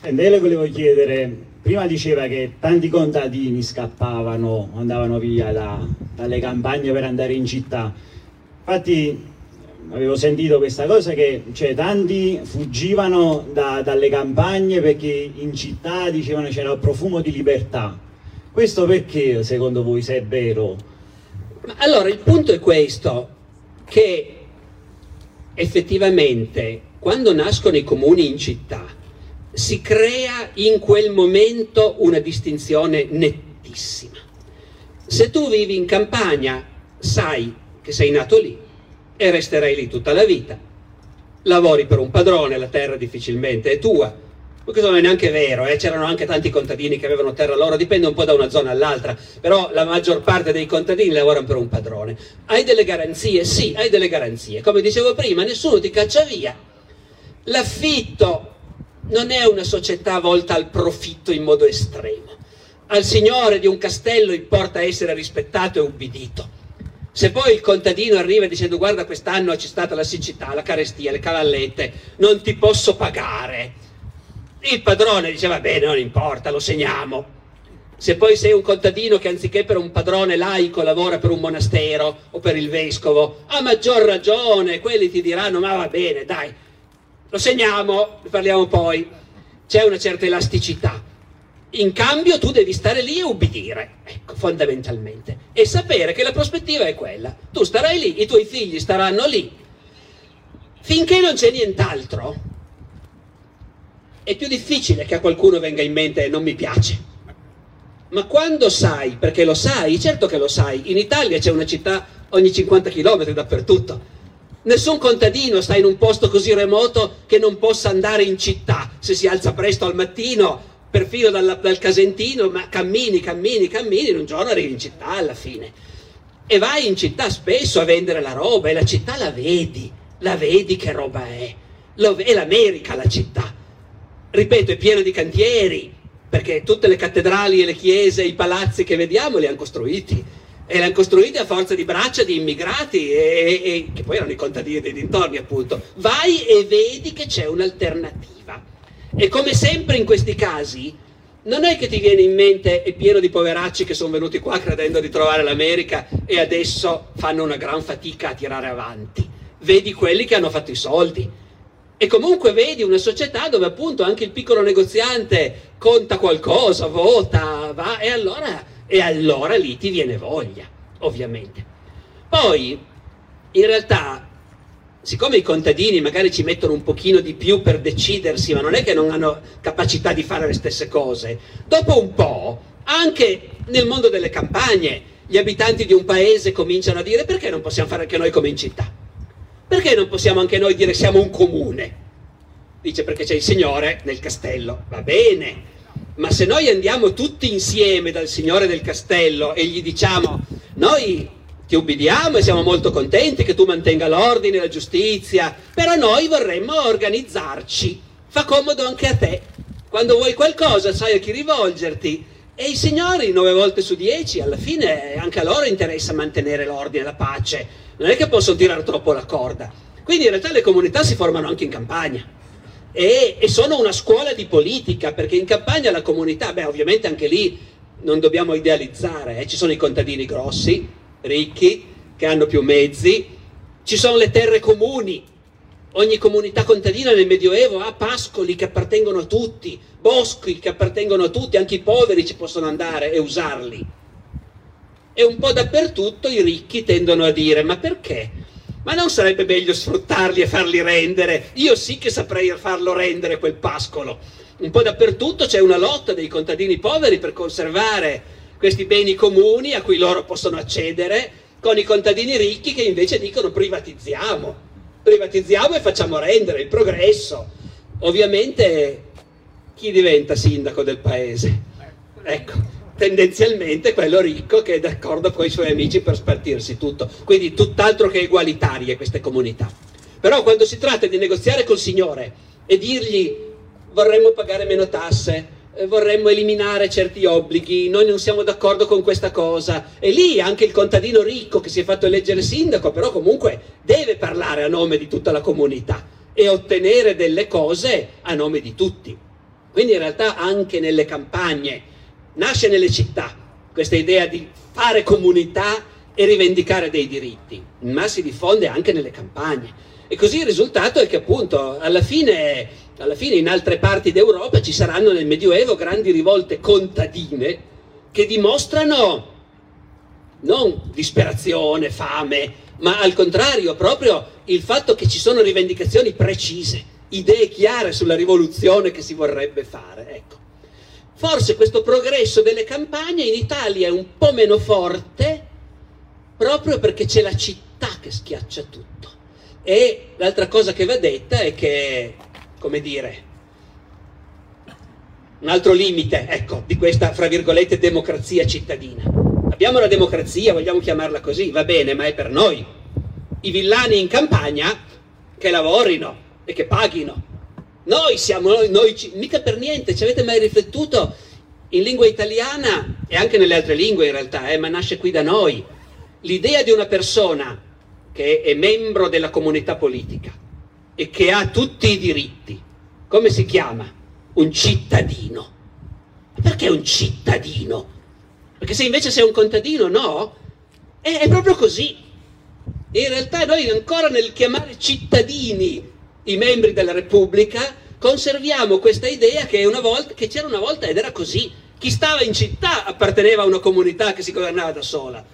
E le volevo chiedere, prima diceva che tanti contadini scappavano, andavano via da, dalle campagne per andare in città. Infatti avevo sentito questa cosa che cioè, tanti fuggivano da, dalle campagne perché in città dicevano c'era il profumo di libertà. Questo perché secondo voi se è vero? Allora il punto è questo, che effettivamente quando nascono i comuni in città si crea in quel momento una distinzione nettissima. Se tu vivi in campagna sai che sei nato lì, e resterai lì tutta la vita. Lavori per un padrone, la terra difficilmente è tua. Questo non è neanche vero, eh? c'erano anche tanti contadini che avevano terra loro, dipende un po' da una zona all'altra, però la maggior parte dei contadini lavorano per un padrone. Hai delle garanzie? Sì, hai delle garanzie. Come dicevo prima, nessuno ti caccia via. L'affitto non è una società volta al profitto in modo estremo. Al signore di un castello importa essere rispettato e ubbidito. Se poi il contadino arriva dicendo guarda quest'anno c'è stata la siccità, la carestia, le cavallette, non ti posso pagare. Il padrone dice va bene, non importa, lo segniamo. Se poi sei un contadino che anziché per un padrone laico lavora per un monastero o per il vescovo, a maggior ragione, quelli ti diranno ma va bene, dai, lo segniamo, ne parliamo poi. C'è una certa elasticità. In cambio tu devi stare lì e ubbidire, ecco, fondamentalmente. E sapere che la prospettiva è quella. Tu starai lì, i tuoi figli staranno lì. Finché non c'è nient'altro, è più difficile che a qualcuno venga in mente non mi piace. Ma quando sai, perché lo sai, certo che lo sai, in Italia c'è una città ogni 50 km dappertutto. Nessun contadino sta in un posto così remoto che non possa andare in città se si alza presto al mattino, perfino dal, dal Casentino, ma cammini, cammini, cammini, in un giorno arrivi in città alla fine. E vai in città spesso a vendere la roba e la città la vedi, la vedi che roba è. Lo, è l'America la città. Ripeto, è pieno di cantieri, perché tutte le cattedrali e le chiese, i palazzi che vediamo li hanno costruiti. E li hanno costruiti a forza di braccia di immigrati e, e, e, che poi erano i contadini dei dintorni appunto. Vai e vedi che c'è un'alternativa. E come sempre in questi casi non è che ti viene in mente è pieno di poveracci che sono venuti qua credendo di trovare l'America e adesso fanno una gran fatica a tirare avanti. Vedi quelli che hanno fatto i soldi e comunque vedi una società dove appunto anche il piccolo negoziante conta qualcosa, vota, va, e allora, e allora lì ti viene voglia, ovviamente. Poi, in realtà, siccome i contadini magari ci mettono un pochino di più per decidersi, ma non è che non hanno capacità di fare le stesse cose, dopo un po', anche nel mondo delle campagne, gli abitanti di un paese cominciano a dire perché non possiamo fare anche noi come in città? Perché non possiamo anche noi dire siamo un comune? Dice perché c'è il Signore nel castello. Va bene, ma se noi andiamo tutti insieme dal Signore del castello e gli diciamo noi ti ubbidiamo e siamo molto contenti che tu mantenga l'ordine, la giustizia, però noi vorremmo organizzarci. Fa comodo anche a te. Quando vuoi qualcosa sai a chi rivolgerti. E i signori, nove volte su dieci, alla fine anche a loro interessa mantenere l'ordine, la pace non è che possono tirare troppo la corda. Quindi in realtà le comunità si formano anche in campagna e, e sono una scuola di politica, perché in campagna la comunità, beh ovviamente anche lì non dobbiamo idealizzare, eh? ci sono i contadini grossi, ricchi, che hanno più mezzi, ci sono le terre comuni, ogni comunità contadina nel Medioevo ha pascoli che appartengono a tutti, boschi che appartengono a tutti, anche i poveri ci possono andare e usarli e un po' dappertutto i ricchi tendono a dire ma perché? Ma non sarebbe meglio sfruttarli e farli rendere? Io sì che saprei farlo rendere quel pascolo. Un po' dappertutto c'è una lotta dei contadini poveri per conservare questi beni comuni a cui loro possono accedere con i contadini ricchi che invece dicono privatizziamo, privatizziamo e facciamo rendere il progresso. Ovviamente chi diventa sindaco del paese? Ecco, tendenzialmente quello ricco che è d'accordo con i suoi amici per spartirsi tutto. Quindi tutt'altro che egualitarie queste comunità. Però quando si tratta di negoziare col Signore e dirgli vorremmo pagare meno tasse, eh, vorremmo eliminare certi obblighi, noi non siamo d'accordo con questa cosa, e lì anche il contadino ricco che si è fatto eleggere sindaco, però comunque deve parlare a nome di tutta la comunità e ottenere delle cose a nome di tutti. Quindi in realtà anche nelle campagne, nasce nelle città questa idea di fare comunità e rivendicare dei diritti, ma si diffonde anche nelle campagne. E così il risultato è che appunto alla fine, alla fine in altre parti d'Europa ci saranno nel Medioevo grandi rivolte contadine che dimostrano non disperazione, fame, ma al contrario proprio il fatto che ci sono rivendicazioni precise, idee chiare sulla rivoluzione che si vorrebbe fare. Ecco. Forse questo progresso delle campagne in Italia è un po' meno forte proprio perché c'è la città che schiaccia tutto. E l'altra cosa che va detta è che, come dire, un altro limite, ecco, di questa, fra virgolette, democrazia cittadina. Abbiamo la democrazia, vogliamo chiamarla così, va bene, ma è per noi. I villani in campagna che lavorino e che paghino Noi siamo, noi, noi ci- mica per niente, ci avete mai riflettuto in lingua italiana e anche nelle altre lingue in realtà, eh, ma nasce qui da noi. L'idea di una persona che è membro della comunità politica e che ha tutti i diritti, come si chiama? Un cittadino. Ma Perché un cittadino? Perché se invece sei un contadino, no? È, è proprio così. In realtà noi ancora nel chiamare cittadini i membri della Repubblica conserviamo questa idea che, volta, che c'era una volta ed era così. Chi stava in città apparteneva a una comunità che si governava da sola.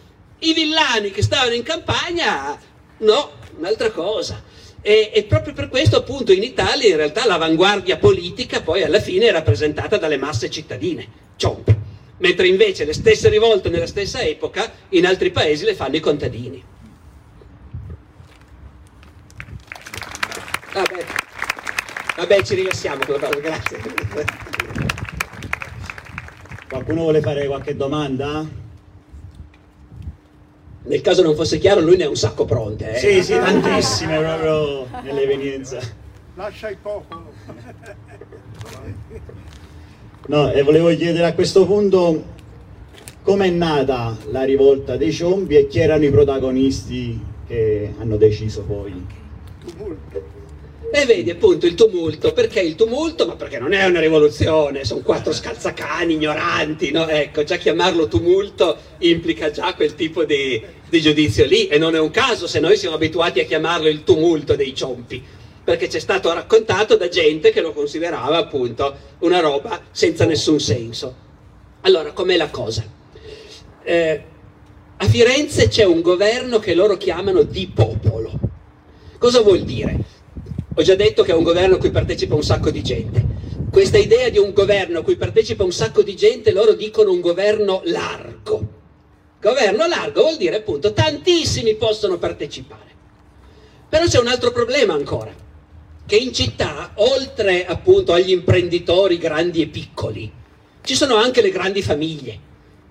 I villani che stavano in campagna, no, un'altra cosa. E, e proprio per questo appunto in Italia in realtà l'avanguardia politica poi alla fine è rappresentata dalle masse cittadine, ciompi. Mentre invece le stesse rivolte nella stessa epoca in altri paesi le fanno i contadini. Vabbè, Vabbè ci rilassiamo con la cosa, grazie. Qualcuno vuole fare qualche domanda? Nel caso non fosse chiaro, lui ne ha un sacco pronte. Eh? Sì, sì, tantissime proprio nell'evenienza. Lascia il popolo. No, e volevo chiedere a questo punto com'è nata la rivolta dei ciombi e chi erano i protagonisti che hanno deciso poi. E vedi appunto il tumulto, perché il tumulto? Ma perché non è una rivoluzione, sono quattro scalzacani ignoranti, no? Ecco, già chiamarlo tumulto implica già quel tipo di, di giudizio lì e non è un caso se noi siamo abituati a chiamarlo il tumulto dei ciompi, perché ci è stato raccontato da gente che lo considerava appunto una roba senza nessun senso. Allora, com'è la cosa? Eh, a Firenze c'è un governo che loro chiamano di popolo. Cosa vuol dire? Ho già detto che è un governo a cui partecipa un sacco di gente. Questa idea di un governo a cui partecipa un sacco di gente, loro dicono un governo largo. Governo largo vuol dire appunto tantissimi possono partecipare. Però c'è un altro problema ancora, che in città, oltre appunto agli imprenditori grandi e piccoli, ci sono anche le grandi famiglie,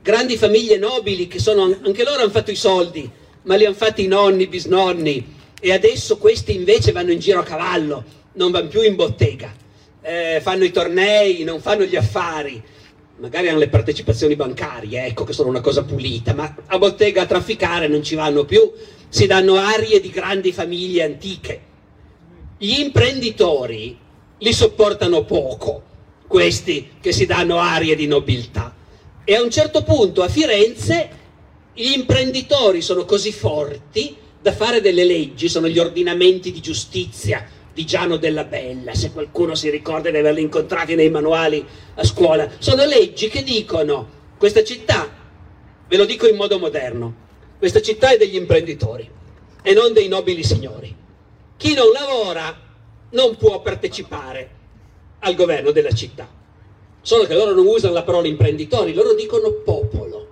grandi famiglie nobili che sono, anche loro hanno fatto i soldi, ma li hanno fatti i nonni, i bisnonni, e adesso questi invece vanno in giro a cavallo, non vanno più in bottega, eh, fanno i tornei, non fanno gli affari, magari hanno le partecipazioni bancarie, ecco che sono una cosa pulita, ma a bottega a trafficare non ci vanno più, si danno arie di grandi famiglie antiche. Gli imprenditori li sopportano poco, questi che si danno arie di nobiltà. E a un certo punto a Firenze gli imprenditori sono così forti da fare delle leggi, sono gli ordinamenti di giustizia di Giano della Bella, se qualcuno si ricorda di averli incontrati nei manuali a scuola, sono leggi che dicono questa città, ve lo dico in modo moderno, questa città è degli imprenditori e non dei nobili signori. Chi non lavora non può partecipare al governo della città. Solo che loro non usano la parola imprenditori, loro dicono popolo.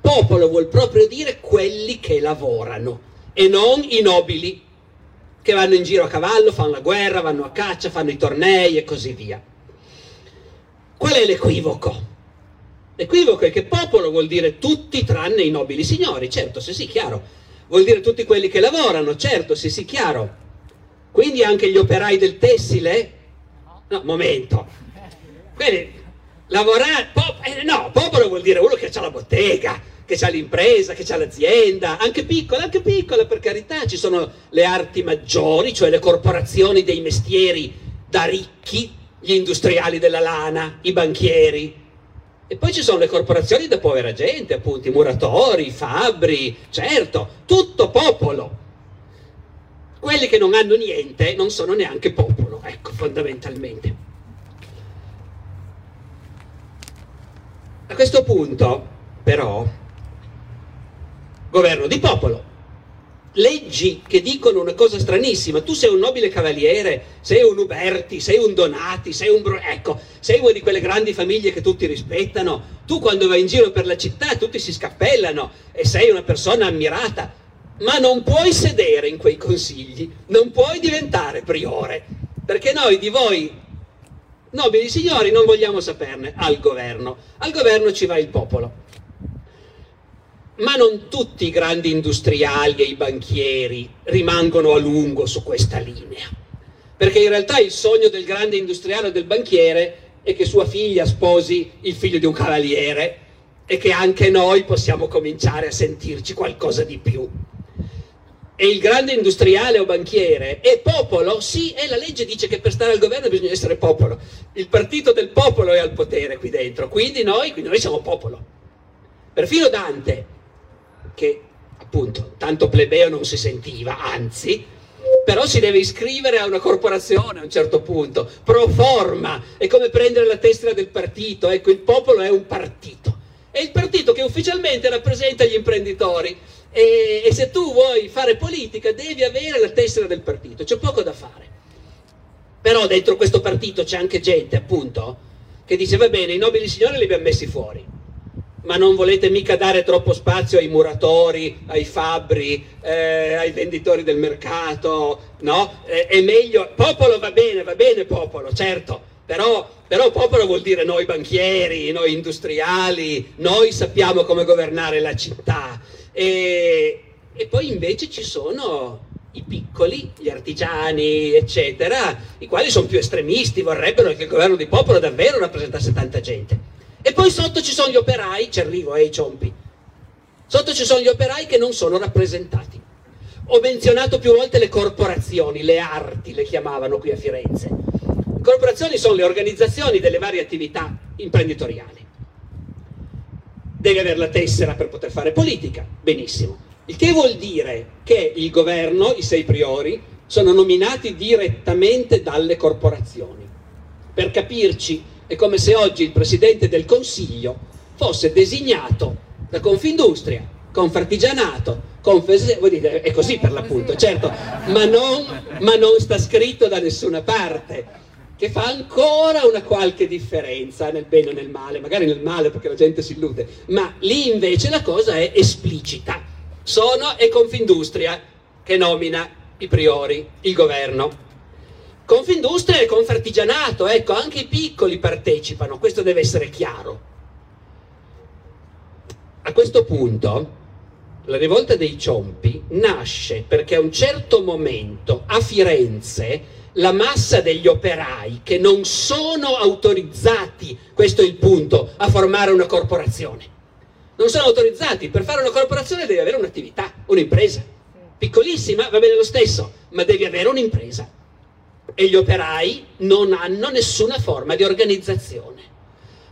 Popolo vuol proprio dire quelli che lavorano e non i nobili che vanno in giro a cavallo, fanno la guerra, vanno a caccia, fanno i tornei e così via. Qual è l'equivoco? L'equivoco è che popolo vuol dire tutti tranne i nobili signori, certo, sì sì, chiaro. Vuol dire tutti quelli che lavorano, certo, sì sì, chiaro. Quindi anche gli operai del tessile? No, momento. Quindi lavorare, pop- eh, no, popolo vuol dire uno che ha la bottega, che ha l'impresa, che ha l'azienda, anche piccola, anche piccola per carità, ci sono le arti maggiori, cioè le corporazioni dei mestieri da ricchi, gli industriali della lana, i banchieri. E poi ci sono le corporazioni da povera gente, appunto, i muratori, i fabbri, certo, tutto popolo. Quelli che non hanno niente non sono neanche popolo, ecco, fondamentalmente. A questo punto, però, governo di popolo. Leggi che dicono una cosa stranissima, tu sei un nobile cavaliere, sei un Uberti, sei un Donati, sei un... Bro- ecco, sei una di quelle grandi famiglie che tutti rispettano, tu quando vai in giro per la città tutti si scappellano e sei una persona ammirata, ma non puoi sedere in quei consigli, non puoi diventare priore, perché noi di voi, nobili signori, non vogliamo saperne. Al governo, al governo ci va il popolo ma non tutti i grandi industriali e i banchieri rimangono a lungo su questa linea. perché in realtà il sogno del grande industriale o del banchiere è che sua figlia sposi il figlio di un cavaliere e che anche noi possiamo cominciare a sentirci qualcosa di più. E il grande industriale o banchiere è popolo? Sì, e la legge dice che per stare al governo bisogna essere popolo. Il partito del popolo è al potere qui dentro, quindi noi, quindi noi siamo popolo. Perfino Dante, che appunto tanto plebeo non si sentiva, anzi, però si deve iscrivere a una corporazione a un certo punto, pro forma, è come prendere la tessera del partito, ecco, il popolo è un partito, è il partito che ufficialmente rappresenta gli imprenditori. E, e se tu vuoi fare politica devi avere la tessera del partito, c'è poco da fare. Però dentro questo partito c'è anche gente, appunto, che dice va bene, i nobili signori li abbiamo messi fuori, ma non volete mica dare troppo spazio ai muratori, ai fabbri, eh, ai venditori del mercato, no? Eh, è meglio, popolo va bene, va bene popolo, certo, però, però popolo vuol dire noi banchieri, noi industriali, noi sappiamo come governare la città. E, e poi invece ci sono i piccoli, gli artigiani, eccetera, i quali sono più estremisti, vorrebbero che il governo di popolo davvero rappresentasse tanta gente. E poi sotto ci sono gli operai, ci arrivo, eh, i ciompi. Sotto ci sono gli operai che non sono rappresentati. Ho menzionato più volte le corporazioni, le arti le chiamavano qui a Firenze. Le corporazioni sono le organizzazioni delle varie attività imprenditoriali. Devi avere la tessera per poter fare politica, benissimo. Il che vuol dire che il governo, i sei priori, sono nominati direttamente dalle corporazioni. Per capirci, è come se oggi il Presidente del Consiglio fosse designato da Confindustria, Confartigianato, Confese, vuol dire, è così per l'appunto, certo, ma non, ma non sta scritto da nessuna parte, che fa ancora una qualche differenza nel bene o nel male, magari nel male perché la gente si illude, ma lì invece la cosa è esplicita. Sono e Confindustria che nomina i priori, il governo. Confindustria e Confartigianato, ecco, anche i piccoli partecipano, questo deve essere chiaro. A questo punto la rivolta dei Ciompi nasce perché a un certo momento a Firenze la massa degli operai che non sono autorizzati, questo è il punto, a formare una corporazione. Non sono autorizzati, per fare una corporazione devi avere un'attività, un'impresa. Piccolissima, va bene lo stesso, ma devi avere un'impresa e gli operai non hanno nessuna forma di organizzazione.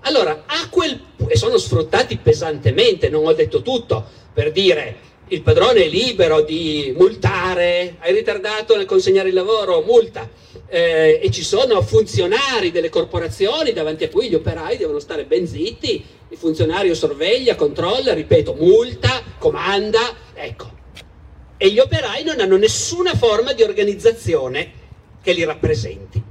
Allora, a quel e sono sfruttati pesantemente, non ho detto tutto, per dire il padrone è libero di multare, hai ritardato nel consegnare il lavoro, multa. Eh, e ci sono funzionari delle corporazioni davanti a cui gli operai devono stare ben zitti, il funzionario sorveglia, controlla, ripeto, multa, comanda, ecco. E gli operai non hanno nessuna forma di organizzazione che li rappresenti.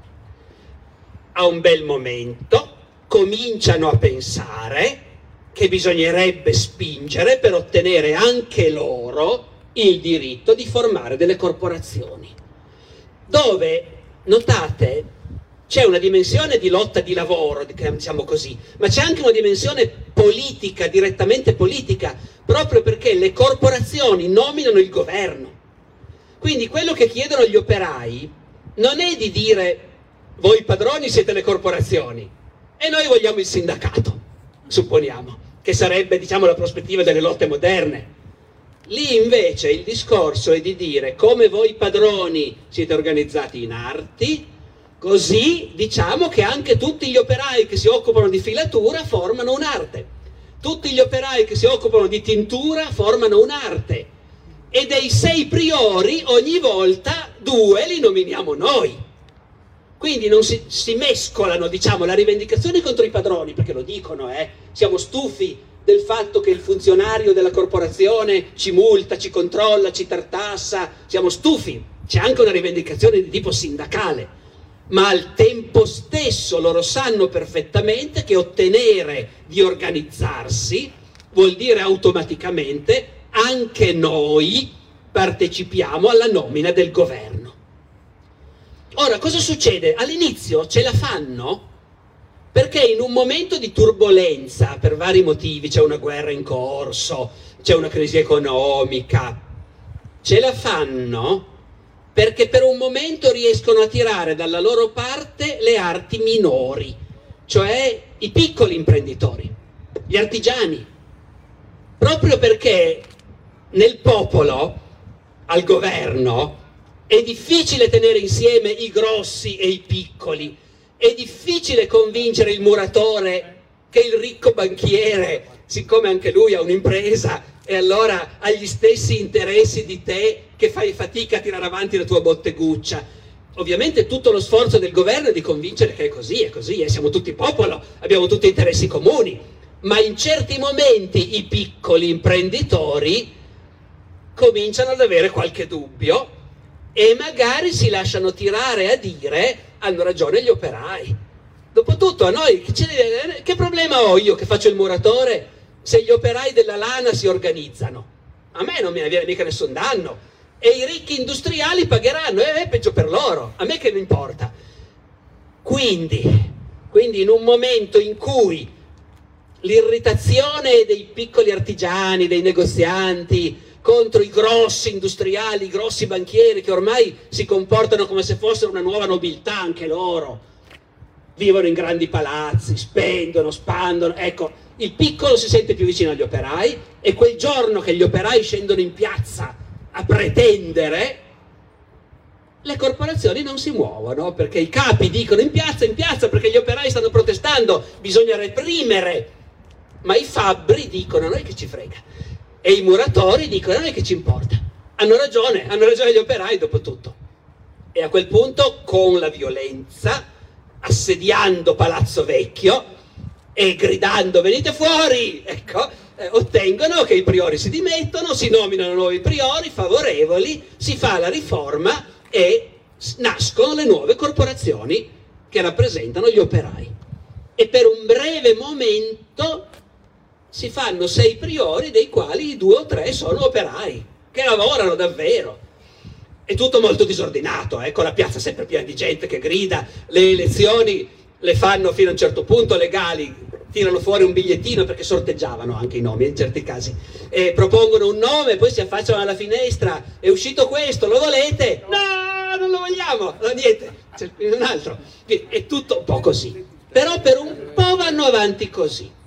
A un bel momento cominciano a pensare che bisognerebbe spingere per ottenere anche loro il diritto di formare delle corporazioni, dove, notate, c'è una dimensione di lotta di lavoro, diciamo così, ma c'è anche una dimensione politica, direttamente politica, proprio perché le corporazioni nominano il governo. Quindi quello che chiedono gli operai non è di dire voi padroni siete le corporazioni e noi vogliamo il sindacato, supponiamo, che sarebbe diciamo la prospettiva delle lotte moderne. Lì invece il discorso è di dire come voi padroni siete organizzati in arti, così diciamo che anche tutti gli operai che si occupano di filatura formano un'arte. Tutti gli operai che si occupano di tintura formano un'arte e dei sei priori ogni volta due li nominiamo noi. Quindi non si, si mescolano, diciamo, la rivendicazione contro i padroni, perché lo dicono, eh, siamo stufi del fatto che il funzionario della corporazione ci multa, ci controlla, ci tartassa, siamo stufi. C'è anche una rivendicazione di tipo sindacale, ma al tempo stesso loro sanno perfettamente che ottenere di organizzarsi vuol dire automaticamente anche noi partecipiamo alla nomina del governo. Ora, cosa succede? All'inizio ce la fanno perché in un momento di turbolenza, per vari motivi, c'è una guerra in corso, c'è una crisi economica, ce la fanno perché per un momento riescono a tirare dalla loro parte le arti minori, cioè i piccoli imprenditori, gli artigiani, proprio perché nel popolo, al governo, è difficile tenere insieme i grossi e i piccoli, è difficile convincere il muratore che il ricco banchiere, siccome anche lui ha un'impresa e allora ha gli stessi interessi di te che fai fatica a tirare avanti la tua botteguccia. Ovviamente tutto lo sforzo del governo è di convincere che è così, è così, eh, siamo tutti popolo, abbiamo tutti interessi comuni, ma in certi momenti i piccoli imprenditori cominciano ad avere qualche dubbio e magari si lasciano tirare a dire hanno ragione gli operai. Dopotutto a noi che problema ho io che faccio il muratore se gli operai della lana si organizzano? A me non mi viene mica nessun danno. E i ricchi industriali pagheranno, e è peggio per loro, a me che mi importa. Quindi, quindi in un momento in cui l'irritazione dei piccoli artigiani, dei negozianti, contro i grossi industriali, i grossi banchieri che ormai si comportano come se fossero una nuova nobiltà anche loro. Vivono in grandi palazzi, spendono, spandono. Ecco, il piccolo si sente più vicino agli operai e quel giorno che gli operai scendono in piazza a pretendere, le corporazioni non si muovono perché i capi dicono in piazza, in piazza perché gli operai stanno protestando, bisogna reprimere. Ma i fabbri dicono noi che ci frega e i muratori dicono noi che ci importa. Hanno ragione, hanno ragione gli operai dopo tutto. E a quel punto con la violenza, assediando Palazzo Vecchio e gridando venite fuori, ecco, eh, ottengono che i priori si dimettono, si nominano nuovi priori favorevoli, si fa la riforma e nascono le nuove corporazioni che rappresentano gli operai. E per un breve momento si fanno sei priori, dei quali due o tre sono operai, che lavorano davvero. È tutto molto disordinato, ecco la piazza sempre piena di gente che grida, le elezioni le fanno fino a un certo punto legali, tirano fuori un bigliettino perché sorteggiavano anche i nomi in certi casi, e propongono un nome, poi si affacciano alla finestra, è uscito questo, lo volete? No, non lo vogliamo, no, niente, c'è un altro. È tutto un po' così, però per un po' vanno avanti così.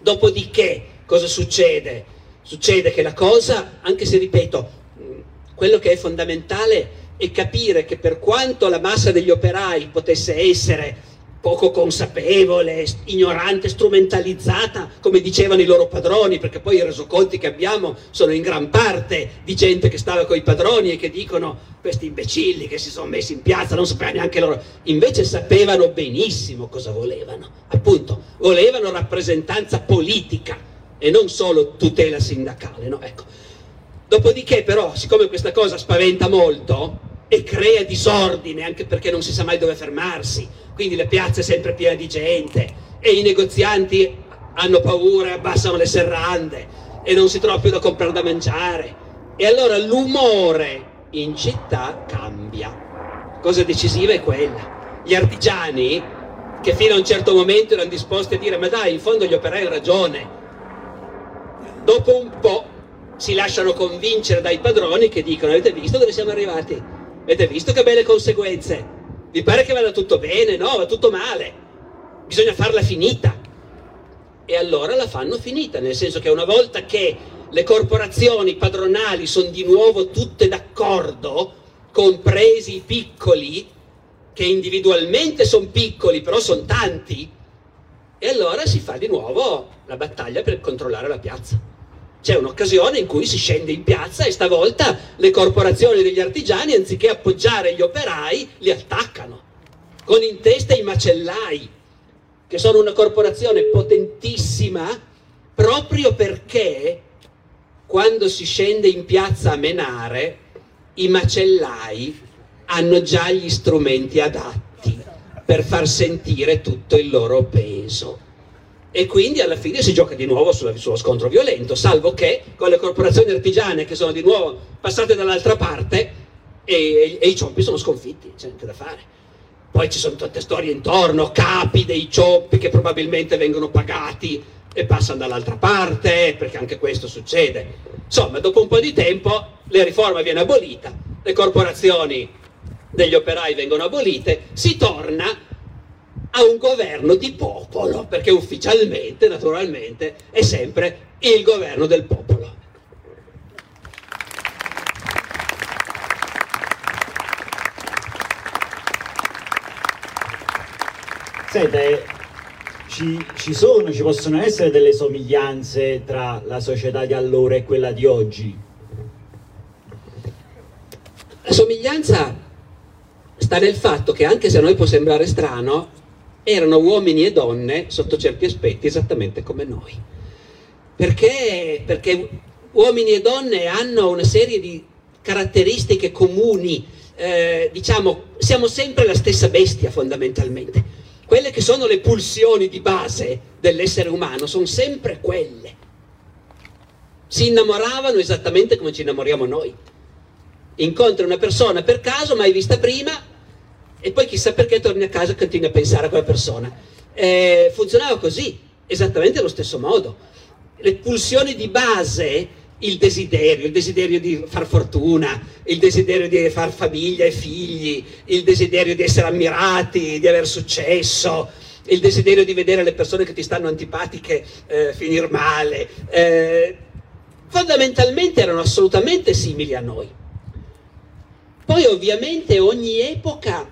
Dopodiché, cosa succede? Succede che la cosa, anche se ripeto, quello che è fondamentale è capire che per quanto la massa degli operai potesse essere poco consapevole, ignorante, strumentalizzata, come dicevano i loro padroni, perché poi i resoconti che abbiamo sono in gran parte di gente che stava con i padroni e che dicono questi imbecilli che si sono messi in piazza, non sapevano neanche loro, invece sapevano benissimo cosa volevano, appunto, volevano rappresentanza politica e non solo tutela sindacale, no? Ecco. Dopodiché però, siccome questa cosa spaventa molto, e crea disordine anche perché non si sa mai dove fermarsi, quindi le piazze sempre piene di gente e i negozianti hanno paura, abbassano le serrande e non si trova più da comprare da mangiare. E allora l'umore in città cambia. Cosa decisiva è quella. Gli artigiani, che fino a un certo momento erano disposti a dire ma dai, in fondo gli operai hanno ragione, dopo un po' si lasciano convincere dai padroni che dicono avete visto dove siamo arrivati? Avete visto che belle conseguenze? Vi pare che vada tutto bene? No, va tutto male. Bisogna farla finita. E allora la fanno finita, nel senso che una volta che le corporazioni padronali sono di nuovo tutte d'accordo, compresi i piccoli, che individualmente sono piccoli, però sono tanti, e allora si fa di nuovo la battaglia per controllare la piazza. C'è un'occasione in cui si scende in piazza e stavolta le corporazioni degli artigiani, anziché appoggiare gli operai, li attaccano, con in testa i macellai, che sono una corporazione potentissima proprio perché quando si scende in piazza a menare, i macellai hanno già gli strumenti adatti per far sentire tutto il loro peso e quindi alla fine si gioca di nuovo sulla, sullo scontro violento, salvo che con le corporazioni artigiane che sono di nuovo passate dall'altra parte e, e, e i ciompi sono sconfitti, c'è niente da fare. Poi ci sono tante storie intorno, capi dei ciompi che probabilmente vengono pagati e passano dall'altra parte, perché anche questo succede. Insomma, dopo un po' di tempo la riforma viene abolita le corporazioni degli operai vengono abolite, si torna a un governo di popolo, perché ufficialmente, naturalmente, è sempre il governo del popolo. Sente, ci, ci sono, ci possono essere delle somiglianze tra la società di allora e quella di oggi? La somiglianza sta nel fatto che anche se a noi può sembrare strano, erano uomini e donne sotto certi aspetti esattamente come noi. Perché? Perché uomini e donne hanno una serie di caratteristiche comuni, eh, diciamo, siamo sempre la stessa bestia fondamentalmente. Quelle che sono le pulsioni di base dell'essere umano sono sempre quelle. Si innamoravano esattamente come ci innamoriamo noi. Incontri una persona per caso, mai vista prima, e poi chissà perché torni a casa e continui a pensare a quella persona. Eh, funzionava così, esattamente allo stesso modo. Le pulsioni di base, il desiderio, il desiderio di far fortuna, il desiderio di far famiglia e figli, il desiderio di essere ammirati, di aver successo, il desiderio di vedere le persone che ti stanno antipatiche eh, finire male, eh, fondamentalmente erano assolutamente simili a noi. Poi ovviamente ogni epoca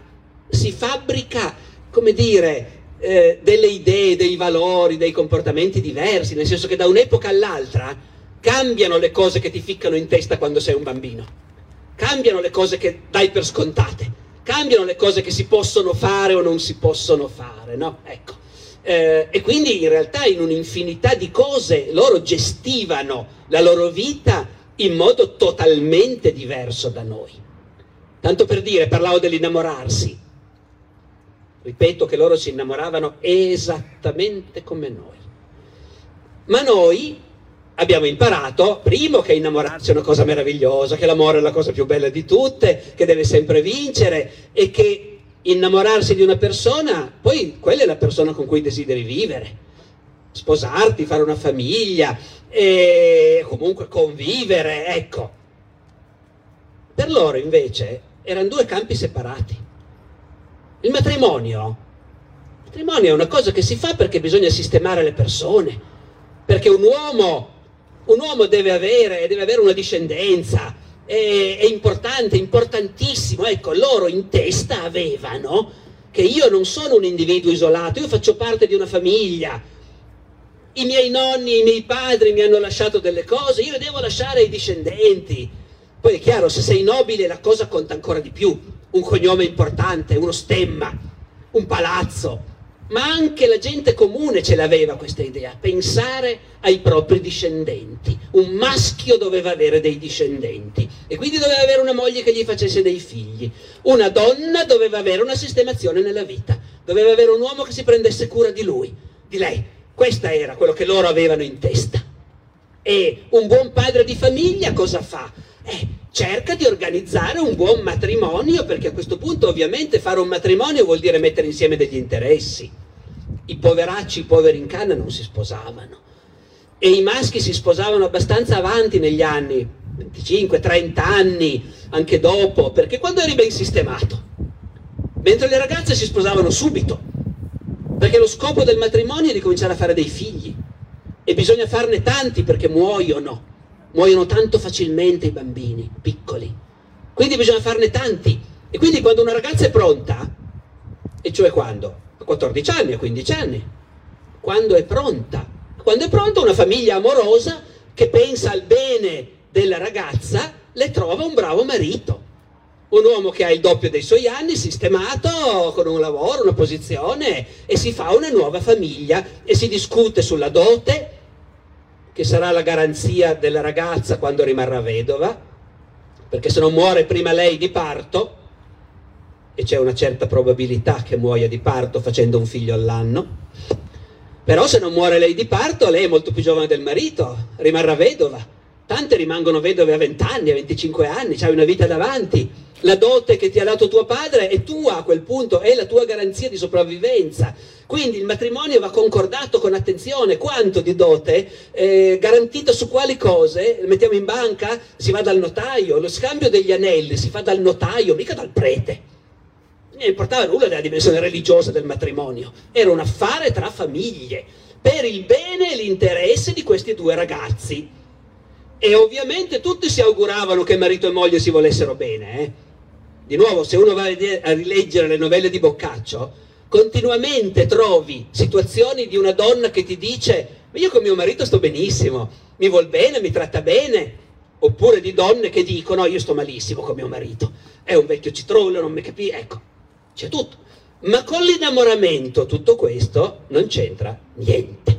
si fabbrica, come dire, eh, delle idee, dei valori, dei comportamenti diversi, nel senso che da un'epoca all'altra cambiano le cose che ti ficcano in testa quando sei un bambino, cambiano le cose che dai per scontate, cambiano le cose che si possono fare o non si possono fare, no? Ecco. Eh, e quindi in realtà in un'infinità di cose loro gestivano la loro vita in modo totalmente diverso da noi. Tanto per dire, parlavo dell'innamorarsi. Ripeto che loro si innamoravano esattamente come noi. Ma noi abbiamo imparato, primo, che innamorarsi è una cosa meravigliosa, che l'amore è la cosa più bella di tutte, che deve sempre vincere e che innamorarsi di una persona, poi quella è la persona con cui desideri vivere. Sposarti, fare una famiglia, e comunque convivere, ecco. Per loro invece erano due campi separati. Il matrimonio, il matrimonio è una cosa che si fa perché bisogna sistemare le persone, perché un uomo, un uomo deve, avere, deve avere una discendenza, è, è importante, importantissimo. Ecco, loro in testa avevano che io non sono un individuo isolato, io faccio parte di una famiglia, i miei nonni, i miei padri mi hanno lasciato delle cose, io devo lasciare ai discendenti. Poi è chiaro, se sei nobile la cosa conta ancora di più, un cognome importante, uno stemma, un palazzo, ma anche la gente comune ce l'aveva questa idea, pensare ai propri discendenti. Un maschio doveva avere dei discendenti e quindi doveva avere una moglie che gli facesse dei figli. Una donna doveva avere una sistemazione nella vita, doveva avere un uomo che si prendesse cura di lui, di lei. Questo era quello che loro avevano in testa. E un buon padre di famiglia cosa fa? Eh, cerca di organizzare un buon matrimonio, perché a questo punto ovviamente fare un matrimonio vuol dire mettere insieme degli interessi. I poveracci, i poveri in canna non si sposavano. E i maschi si sposavano abbastanza avanti negli anni, 25-30 anni, anche dopo, perché quando eri ben sistemato, mentre le ragazze si sposavano subito, perché lo scopo del matrimonio è di cominciare a fare dei figli. E bisogna farne tanti perché muoiono muoiono tanto facilmente i bambini piccoli. Quindi bisogna farne tanti. E quindi quando una ragazza è pronta, e cioè quando? A 14 anni, a 15 anni, quando è pronta. Quando è pronta una famiglia amorosa che pensa al bene della ragazza, le trova un bravo marito. Un uomo che ha il doppio dei suoi anni, sistemato, con un lavoro, una posizione, e si fa una nuova famiglia e si discute sulla dote, che sarà la garanzia della ragazza quando rimarrà vedova, perché se non muore prima lei di parto, e c'è una certa probabilità che muoia di parto facendo un figlio all'anno, però se non muore lei di parto, lei è molto più giovane del marito, rimarrà vedova tante rimangono vedove a 20 anni, a 25 anni, hai una vita davanti. La dote che ti ha dato tuo padre è tua a quel punto, è la tua garanzia di sopravvivenza. Quindi il matrimonio va concordato con attenzione. Quanto di dote? Eh, garantito su quali cose? Mettiamo in banca? Si va dal notaio. Lo scambio degli anelli si fa dal notaio, mica dal prete. Non importava nulla della dimensione religiosa del matrimonio. Era un affare tra famiglie, per il bene e l'interesse di questi due ragazzi. E ovviamente tutti si auguravano che marito e moglie si volessero bene. Eh? Di nuovo, se uno va a rileggere le novelle di Boccaccio, continuamente trovi situazioni di una donna che ti dice ma io con mio marito sto benissimo, mi vuol bene, mi tratta bene, oppure di donne che dicono io sto malissimo con mio marito, è un vecchio citrullo, non mi capisce, ecco, c'è tutto. Ma con l'innamoramento tutto questo non c'entra niente.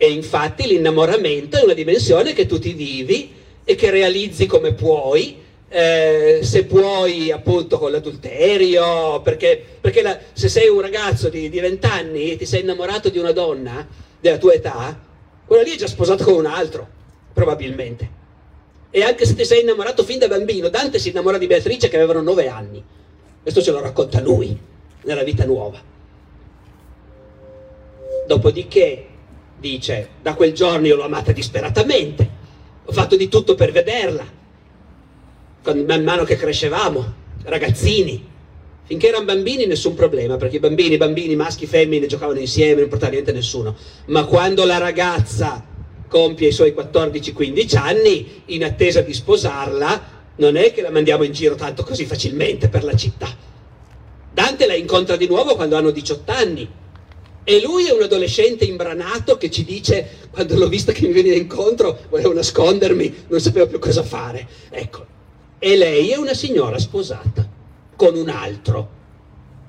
E infatti l'innamoramento è una dimensione che tu ti vivi e che realizzi come puoi, eh, se puoi appunto con l'adulterio, perché, perché la, se sei un ragazzo di, di 20 anni e ti sei innamorato di una donna della tua età, quella lì è già sposato con un altro, probabilmente. E anche se ti sei innamorato fin da bambino, Dante si innamora di Beatrice che avevano 9 anni. Questo ce lo racconta lui nella vita nuova. Dopodiché dice, da quel giorno io l'ho amata disperatamente, ho fatto di tutto per vederla, man mano che crescevamo, ragazzini, finché erano bambini nessun problema, perché i bambini, bambini, maschi, femmine giocavano insieme, non importava niente a nessuno, ma quando la ragazza compie i suoi 14-15 anni, in attesa di sposarla, non è che la mandiamo in giro tanto così facilmente per la città. Dante la incontra di nuovo quando hanno 18 anni, e lui è un adolescente imbranato che ci dice, quando l'ho vista che mi veniva incontro, volevo nascondermi, non sapevo più cosa fare. Ecco, e lei è una signora sposata con un altro.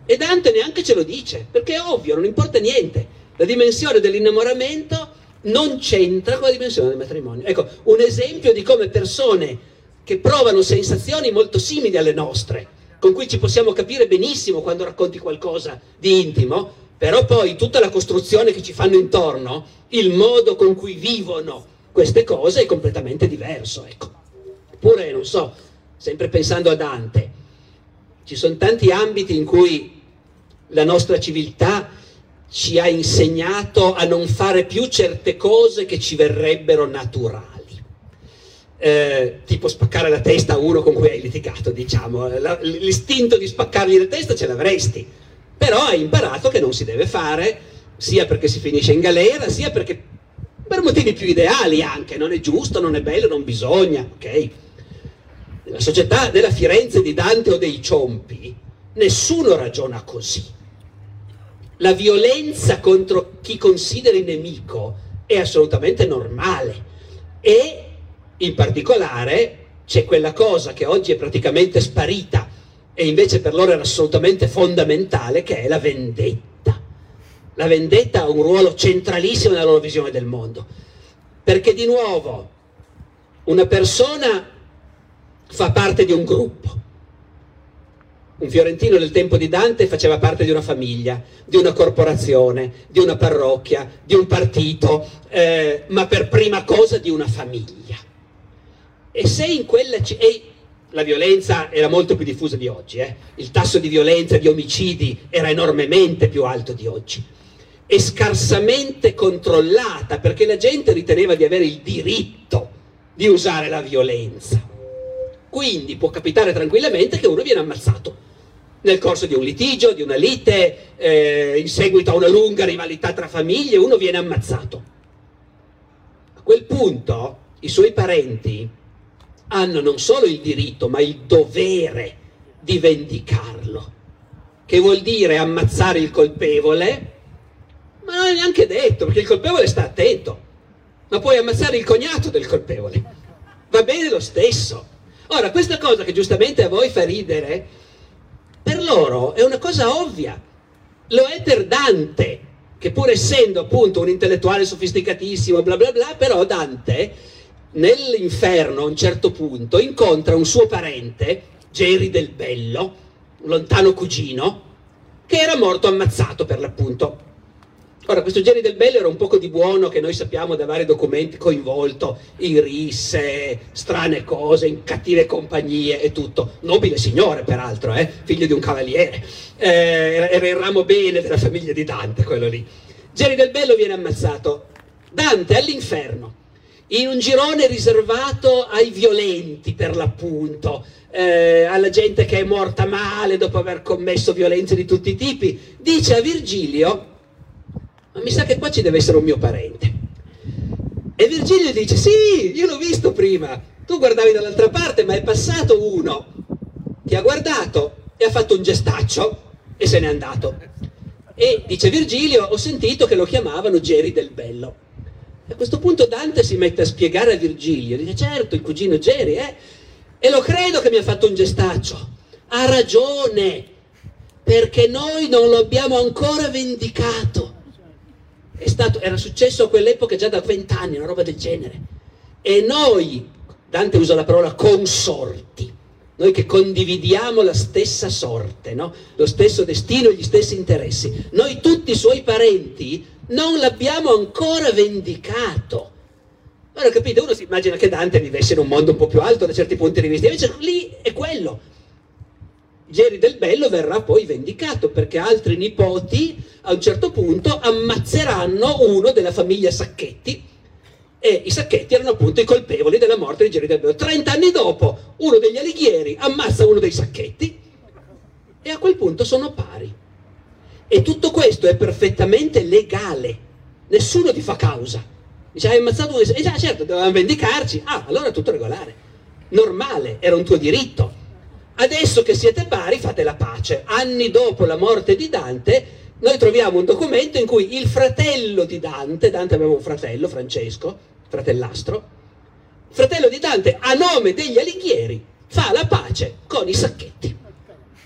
E Dante neanche ce lo dice, perché è ovvio, non importa niente. La dimensione dell'innamoramento non c'entra con la dimensione del matrimonio. Ecco, un esempio di come persone che provano sensazioni molto simili alle nostre, con cui ci possiamo capire benissimo quando racconti qualcosa di intimo, però poi tutta la costruzione che ci fanno intorno, il modo con cui vivono queste cose è completamente diverso. Ecco. Oppure, non so, sempre pensando a Dante, ci sono tanti ambiti in cui la nostra civiltà ci ha insegnato a non fare più certe cose che ci verrebbero naturali. Eh, tipo spaccare la testa a uno con cui hai litigato, diciamo. l'istinto di spaccargli la testa ce l'avresti, però hai imparato che non si deve fare, sia perché si finisce in galera, sia perché per motivi più ideali anche, non è giusto, non è bello, non bisogna, ok? nella società della Firenze di Dante o dei Ciompi, nessuno ragiona così. La violenza contro chi consideri nemico è assolutamente normale e in particolare c'è quella cosa che oggi è praticamente sparita e invece per loro era assolutamente fondamentale che è la vendetta. La vendetta ha un ruolo centralissimo nella loro visione del mondo, perché di nuovo una persona fa parte di un gruppo. Un fiorentino nel tempo di Dante faceva parte di una famiglia, di una corporazione, di una parrocchia, di un partito, eh, ma per prima cosa di una famiglia. E se in quella... E la violenza era molto più diffusa di oggi, eh? il tasso di violenza, di omicidi era enormemente più alto di oggi e scarsamente controllata perché la gente riteneva di avere il diritto di usare la violenza. Quindi può capitare tranquillamente che uno viene ammazzato nel corso di un litigio, di una lite, eh, in seguito a una lunga rivalità tra famiglie, uno viene ammazzato. A quel punto i suoi parenti hanno non solo il diritto, ma il dovere di vendicarlo, che vuol dire ammazzare il colpevole, ma non è neanche detto, perché il colpevole sta attento, ma puoi ammazzare il cognato del colpevole, va bene lo stesso. Ora, questa cosa che giustamente a voi fa ridere, per loro è una cosa ovvia. Lo è per Dante, che pur essendo appunto un intellettuale sofisticatissimo, bla bla bla, però Dante nell'inferno a un certo punto incontra un suo parente, Geri del Bello, un lontano cugino, che era morto ammazzato per l'appunto. Ora, questo Geri del Bello era un poco di buono che noi sappiamo da vari documenti coinvolto in risse, strane cose, in cattive compagnie e tutto. Nobile signore, peraltro, eh? figlio di un cavaliere. Eh, era, il ramo bene della famiglia di Dante, quello lì. Geri del Bello viene ammazzato. Dante all'inferno, in un girone riservato ai violenti, per l'appunto, eh, alla gente che è morta male dopo aver commesso violenze di tutti i tipi. Dice a Virgilio ma mi sa che qua ci deve essere un mio parente. E Virgilio dice, sì, io l'ho visto prima, tu guardavi dall'altra parte, ma è passato uno, ti ha guardato e ha fatto un gestaccio e se n'è andato. E dice Virgilio, ho sentito che lo chiamavano Geri del Bello. A questo punto Dante si mette a spiegare a Virgilio, dice, certo, il cugino Geri, eh? E lo credo che mi ha fatto un gestaccio. Ha ragione, perché noi non lo abbiamo ancora vendicato stato, era successo a quell'epoca già da vent'anni, una roba del genere. E noi, Dante usa la parola consorti, noi che condividiamo la stessa sorte, no? lo stesso destino e gli stessi interessi, noi tutti i suoi parenti non l'abbiamo ancora vendicato. Ora capite, uno si immagina che Dante vivesse in un mondo un po' più alto da certi punti di vista, invece lì è quello. Geri del Bello verrà poi vendicato perché altri nipoti a un certo punto ammazzeranno uno della famiglia Sacchetti e i Sacchetti erano appunto i colpevoli della morte di Geri del Bello. Trent'anni dopo uno degli Alighieri ammazza uno dei Sacchetti e a quel punto sono pari. E tutto questo è perfettamente legale, nessuno ti fa causa. Dice, hai ammazzato uno, e già certo, dovevamo vendicarci, ah, allora è tutto regolare, normale, era un tuo diritto Adesso che siete pari fate la pace. Anni dopo la morte di Dante, noi troviamo un documento in cui il fratello di Dante, Dante aveva un fratello, Francesco, fratellastro, fratello di Dante a nome degli Alighieri fa la pace con i sacchetti.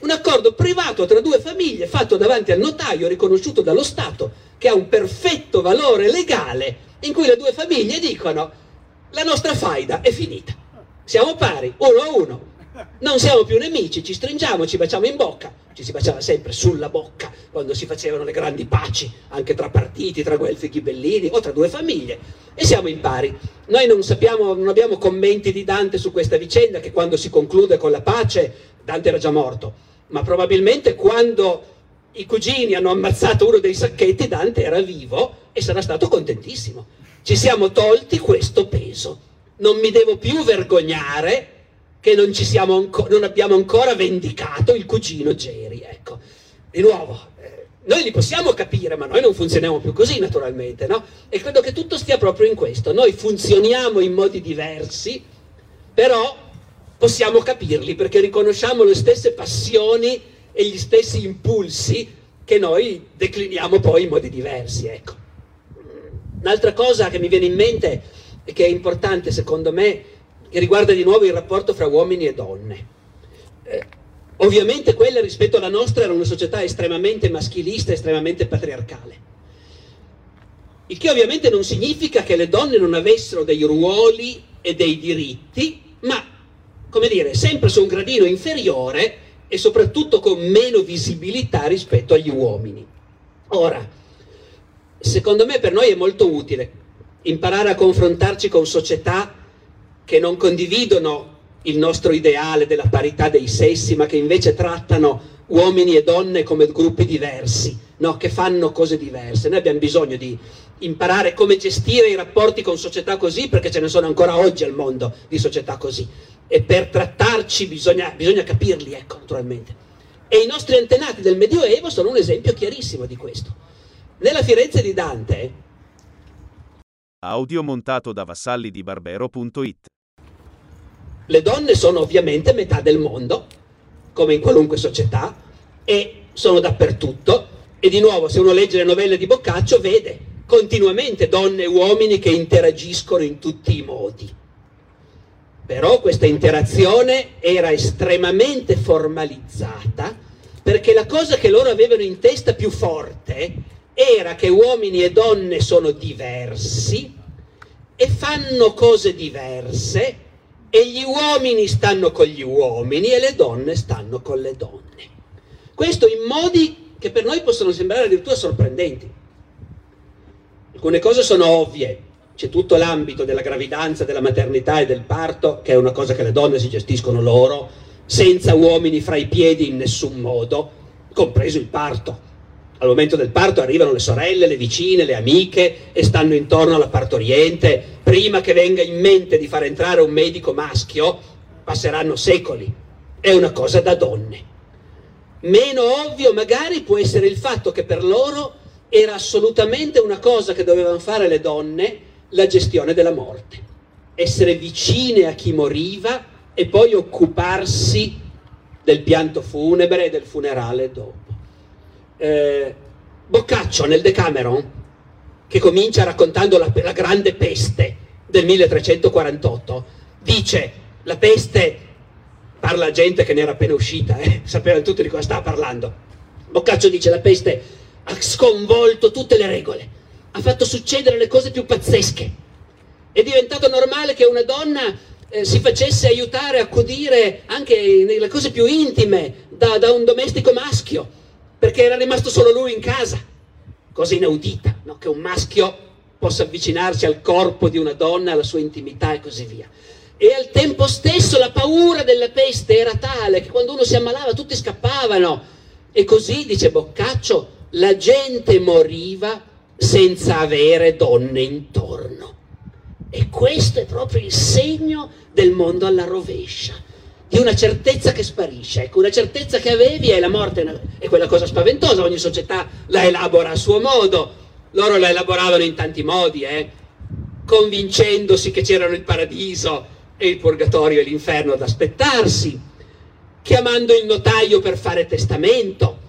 Un accordo privato tra due famiglie fatto davanti al notaio riconosciuto dallo Stato che ha un perfetto valore legale in cui le due famiglie dicono la nostra faida è finita. Siamo pari, uno a uno, non siamo più nemici, ci stringiamo, ci baciamo in bocca, ci si baciava sempre sulla bocca quando si facevano le grandi paci, anche tra partiti, tra Guelfi e Ghibellini o tra due famiglie, e siamo in pari. Noi non, sappiamo, non abbiamo commenti di Dante su questa vicenda, che quando si conclude con la pace, Dante era già morto, ma probabilmente quando i cugini hanno ammazzato uno dei sacchetti, Dante era vivo e sarà stato contentissimo. Ci siamo tolti questo peso. Non mi devo più vergognare che non, anco- non abbiamo ancora vendicato il cugino Geri. Ecco. Di nuovo, eh, noi li possiamo capire, ma noi non funzioniamo più così naturalmente, no? E credo che tutto stia proprio in questo. Noi funzioniamo in modi diversi, però possiamo capirli perché riconosciamo le stesse passioni e gli stessi impulsi che noi decliniamo poi in modi diversi, ecco. Un'altra cosa che mi viene in mente e che è importante secondo me che riguarda di nuovo il rapporto fra uomini e donne. Eh, ovviamente quella rispetto alla nostra era una società estremamente maschilista, estremamente patriarcale. Il che ovviamente non significa che le donne non avessero dei ruoli e dei diritti, ma, come dire, sempre su un gradino inferiore e soprattutto con meno visibilità rispetto agli uomini. Ora, secondo me per noi è molto utile imparare a confrontarci con società che non condividono il nostro ideale della parità dei sessi, ma che invece trattano uomini e donne come gruppi diversi, no? che fanno cose diverse. Noi abbiamo bisogno di imparare come gestire i rapporti con società così, perché ce ne sono ancora oggi al mondo di società così. E per trattarci bisogna, bisogna capirli, ecco, naturalmente. E i nostri antenati del Medioevo sono un esempio chiarissimo di questo. Nella Firenze di Dante, Audio montato da vassalli di Barbero.it le donne sono ovviamente metà del mondo, come in qualunque società, e sono dappertutto. E di nuovo, se uno legge le novelle di Boccaccio, vede continuamente donne e uomini che interagiscono in tutti i modi. Però questa interazione era estremamente formalizzata perché la cosa che loro avevano in testa più forte era che uomini e donne sono diversi e fanno cose diverse e gli uomini stanno con gli uomini e le donne stanno con le donne. Questo in modi che per noi possono sembrare addirittura sorprendenti. Alcune cose sono ovvie, c'è tutto l'ambito della gravidanza, della maternità e del parto, che è una cosa che le donne si gestiscono loro, senza uomini fra i piedi in nessun modo, compreso il parto. Al momento del parto arrivano le sorelle, le vicine, le amiche e stanno intorno alla partoriente. Prima che venga in mente di far entrare un medico maschio, passeranno secoli. È una cosa da donne. Meno ovvio magari può essere il fatto che per loro era assolutamente una cosa che dovevano fare le donne, la gestione della morte. Essere vicine a chi moriva e poi occuparsi del pianto funebre e del funerale dopo. Eh, Boccaccio nel Decameron, che comincia raccontando la, la grande peste del 1348, dice la peste, parla gente che ne era appena uscita, eh, sapevano tutti di cosa stava parlando. Boccaccio dice la peste ha sconvolto tutte le regole, ha fatto succedere le cose più pazzesche. È diventato normale che una donna eh, si facesse aiutare, accudire anche nelle cose più intime da, da, un domestico maschio, perché era rimasto solo lui in casa. Cosa inaudita, no? che un maschio possa avvicinarsi al corpo di una donna, alla sua intimità e così via. E al tempo stesso la paura della peste era tale che quando uno si ammalava tutti scappavano. E così, dice Boccaccio, la gente moriva senza avere donne intorno. E questo è proprio il segno del mondo alla rovescia, di una certezza che sparisce. Ecco, una certezza che avevi è la morte, è quella cosa spaventosa, ogni società la elabora a suo modo. Loro la elaboravano in tanti modi, eh? convincendosi che c'erano il paradiso e il purgatorio e l'inferno ad aspettarsi, chiamando il notaio per fare testamento,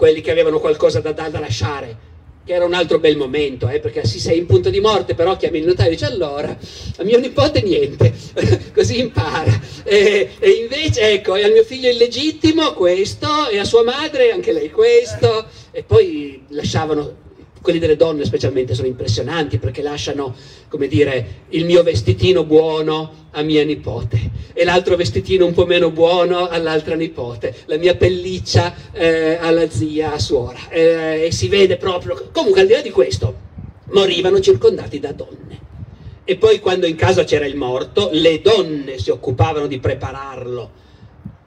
quelli che avevano qualcosa da, da, lasciare, che era un altro bel momento, eh, perché se sei in punto di morte però chiami il notaio e dici allora, a mio nipote niente, così impara. E, e, invece ecco, e al mio figlio illegittimo questo, e a sua madre anche lei questo, e poi lasciavano quelli delle donne specialmente sono impressionanti perché lasciano, come dire, il mio vestitino buono a mia nipote e l'altro vestitino un po' meno buono all'altra nipote, la mia pelliccia eh, alla zia, a suora. Eh, e si vede proprio, comunque al di là di questo, morivano circondati da donne. E poi quando in casa c'era il morto, le donne si occupavano di prepararlo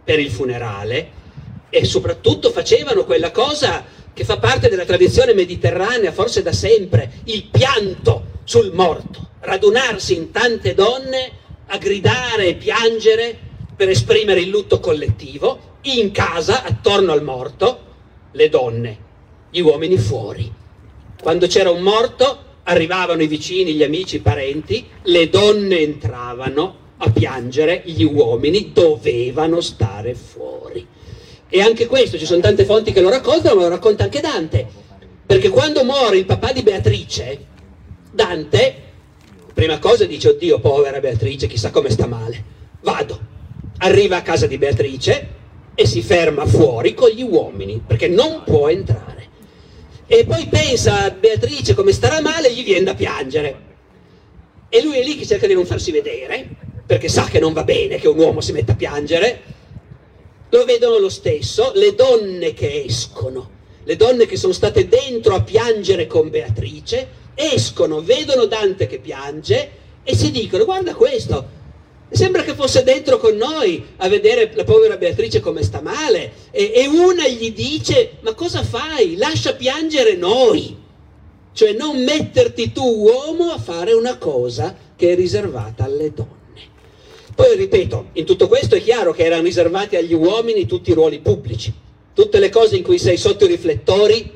per il funerale e soprattutto facevano quella cosa che fa parte della tradizione mediterranea, forse da sempre, il pianto sul morto, radunarsi in tante donne a gridare e piangere per esprimere il lutto collettivo, in casa, attorno al morto, le donne, gli uomini fuori. Quando c'era un morto, arrivavano i vicini, gli amici, i parenti, le donne entravano a piangere, gli uomini dovevano stare fuori. E anche questo, ci sono tante fonti che lo raccontano, ma lo racconta anche Dante. Perché quando muore il papà di Beatrice, Dante, prima cosa dice, oddio, povera Beatrice, chissà come sta male. Vado. Arriva a casa di Beatrice e si ferma fuori con gli uomini, perché non può entrare. E poi pensa a Beatrice come starà male e gli viene da piangere. E lui è lì che cerca di non farsi vedere, perché sa che non va bene che un uomo si metta a piangere, lo vedono lo stesso le donne che escono, le donne che sono state dentro a piangere con Beatrice, escono, vedono Dante che piange e si dicono guarda questo, sembra che fosse dentro con noi a vedere la povera Beatrice come sta male e, e una gli dice ma cosa fai? Lascia piangere noi, cioè non metterti tu uomo a fare una cosa che è riservata alle donne. Poi ripeto, in tutto questo è chiaro che erano riservati agli uomini tutti i ruoli pubblici, tutte le cose in cui sei sotto i riflettori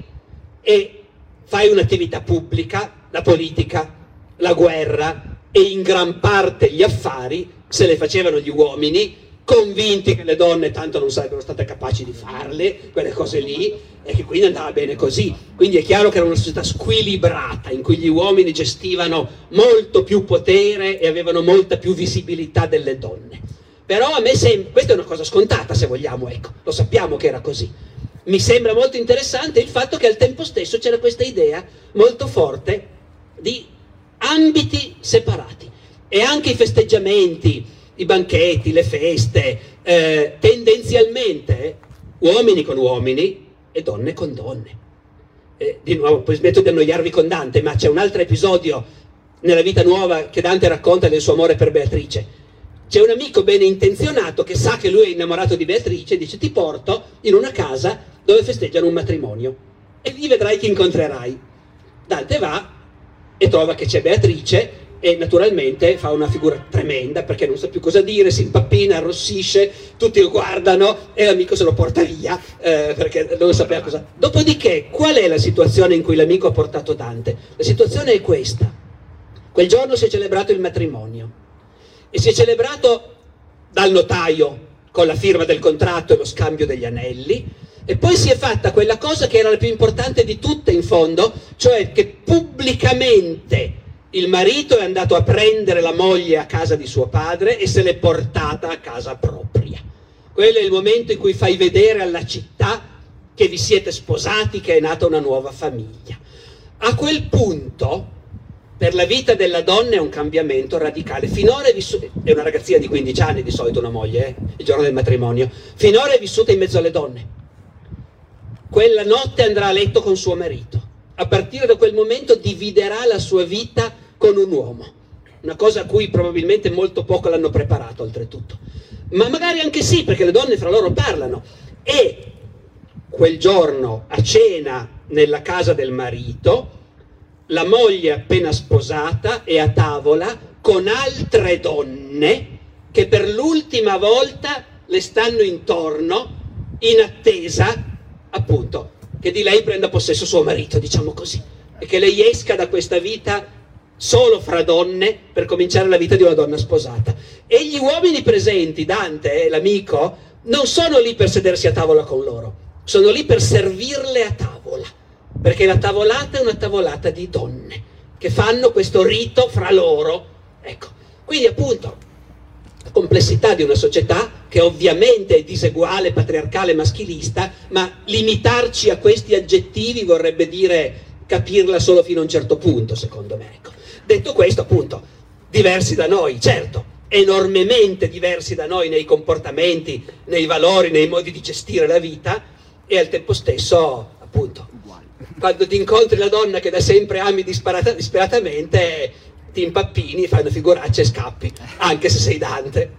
e fai un'attività pubblica, la politica, la guerra e in gran parte gli affari se le facevano gli uomini convinti che le donne tanto non sarebbero state capaci di farle, quelle cose lì, e che quindi andava bene così. Quindi è chiaro che era una società squilibrata, in cui gli uomini gestivano molto più potere e avevano molta più visibilità delle donne. Però a me sembra, questa è una cosa scontata se vogliamo, ecco, lo sappiamo che era così. Mi sembra molto interessante il fatto che al tempo stesso c'era questa idea molto forte di ambiti separati e anche i festeggiamenti, i banchetti, le feste, eh, tendenzialmente uomini con uomini e donne con donne. eh, di nuovo, poi smetto di annoiarvi con Dante, ma c'è un altro episodio nella vita nuova che Dante racconta del suo amore per Beatrice. C'è un amico bene intenzionato che sa che lui è innamorato di Beatrice e dice ti porto in una casa dove festeggiano un matrimonio e lì vedrai chi incontrerai. Dante va e trova che c'è Beatrice e naturalmente fa una figura tremenda perché non sa più cosa dire, si impappina, arrossisce, tutti lo guardano e l'amico se lo porta via eh, perché non sapeva cosa. Dopodiché, qual è la situazione in cui l'amico ha portato Dante? La situazione è questa. Quel giorno si è celebrato il matrimonio e si è celebrato dal notaio con la firma del contratto e lo scambio degli anelli e poi si è fatta quella cosa che era la più importante di tutte in fondo, cioè che pubblicamente il marito è andato a prendere la moglie a casa di suo padre e se l'è portata a casa propria. Quello è il momento in cui fai vedere alla città che vi siete sposati, che è nata una nuova famiglia. A quel punto, per la vita della donna è un cambiamento radicale. Finora è vissuta, è una ragazzina di 15 anni di solito una moglie, eh, il giorno del matrimonio, finora è vissuta in mezzo alle donne. Quella notte andrà a letto con suo marito a partire da quel momento dividerà la sua vita con un uomo, una cosa a cui probabilmente molto poco l'hanno preparato oltretutto, ma magari anche sì perché le donne fra loro parlano. E quel giorno a cena nella casa del marito la moglie appena sposata è a tavola con altre donne che per l'ultima volta le stanno intorno in attesa appunto che di lei prenda possesso suo marito, diciamo così, e che lei esca da questa vita solo fra donne per cominciare la vita di una donna sposata. E gli uomini presenti, Dante, eh, l'amico, non sono lì per sedersi a tavola con loro, sono lì per servirle a tavola, perché la tavolata è una tavolata di donne che fanno questo rito fra loro. Ecco, quindi appunto complessità di una società che ovviamente è diseguale, patriarcale, maschilista, ma limitarci a questi aggettivi vorrebbe dire capirla solo fino a un certo punto, secondo me. Ecco. Detto questo, appunto, diversi da noi, certo, enormemente diversi da noi nei comportamenti, nei valori, nei modi di gestire la vita e al tempo stesso, appunto, quando ti incontri la donna che da sempre ami disperatamente, ti impappini, fai una figuraccia e scappi, anche se sei Dante.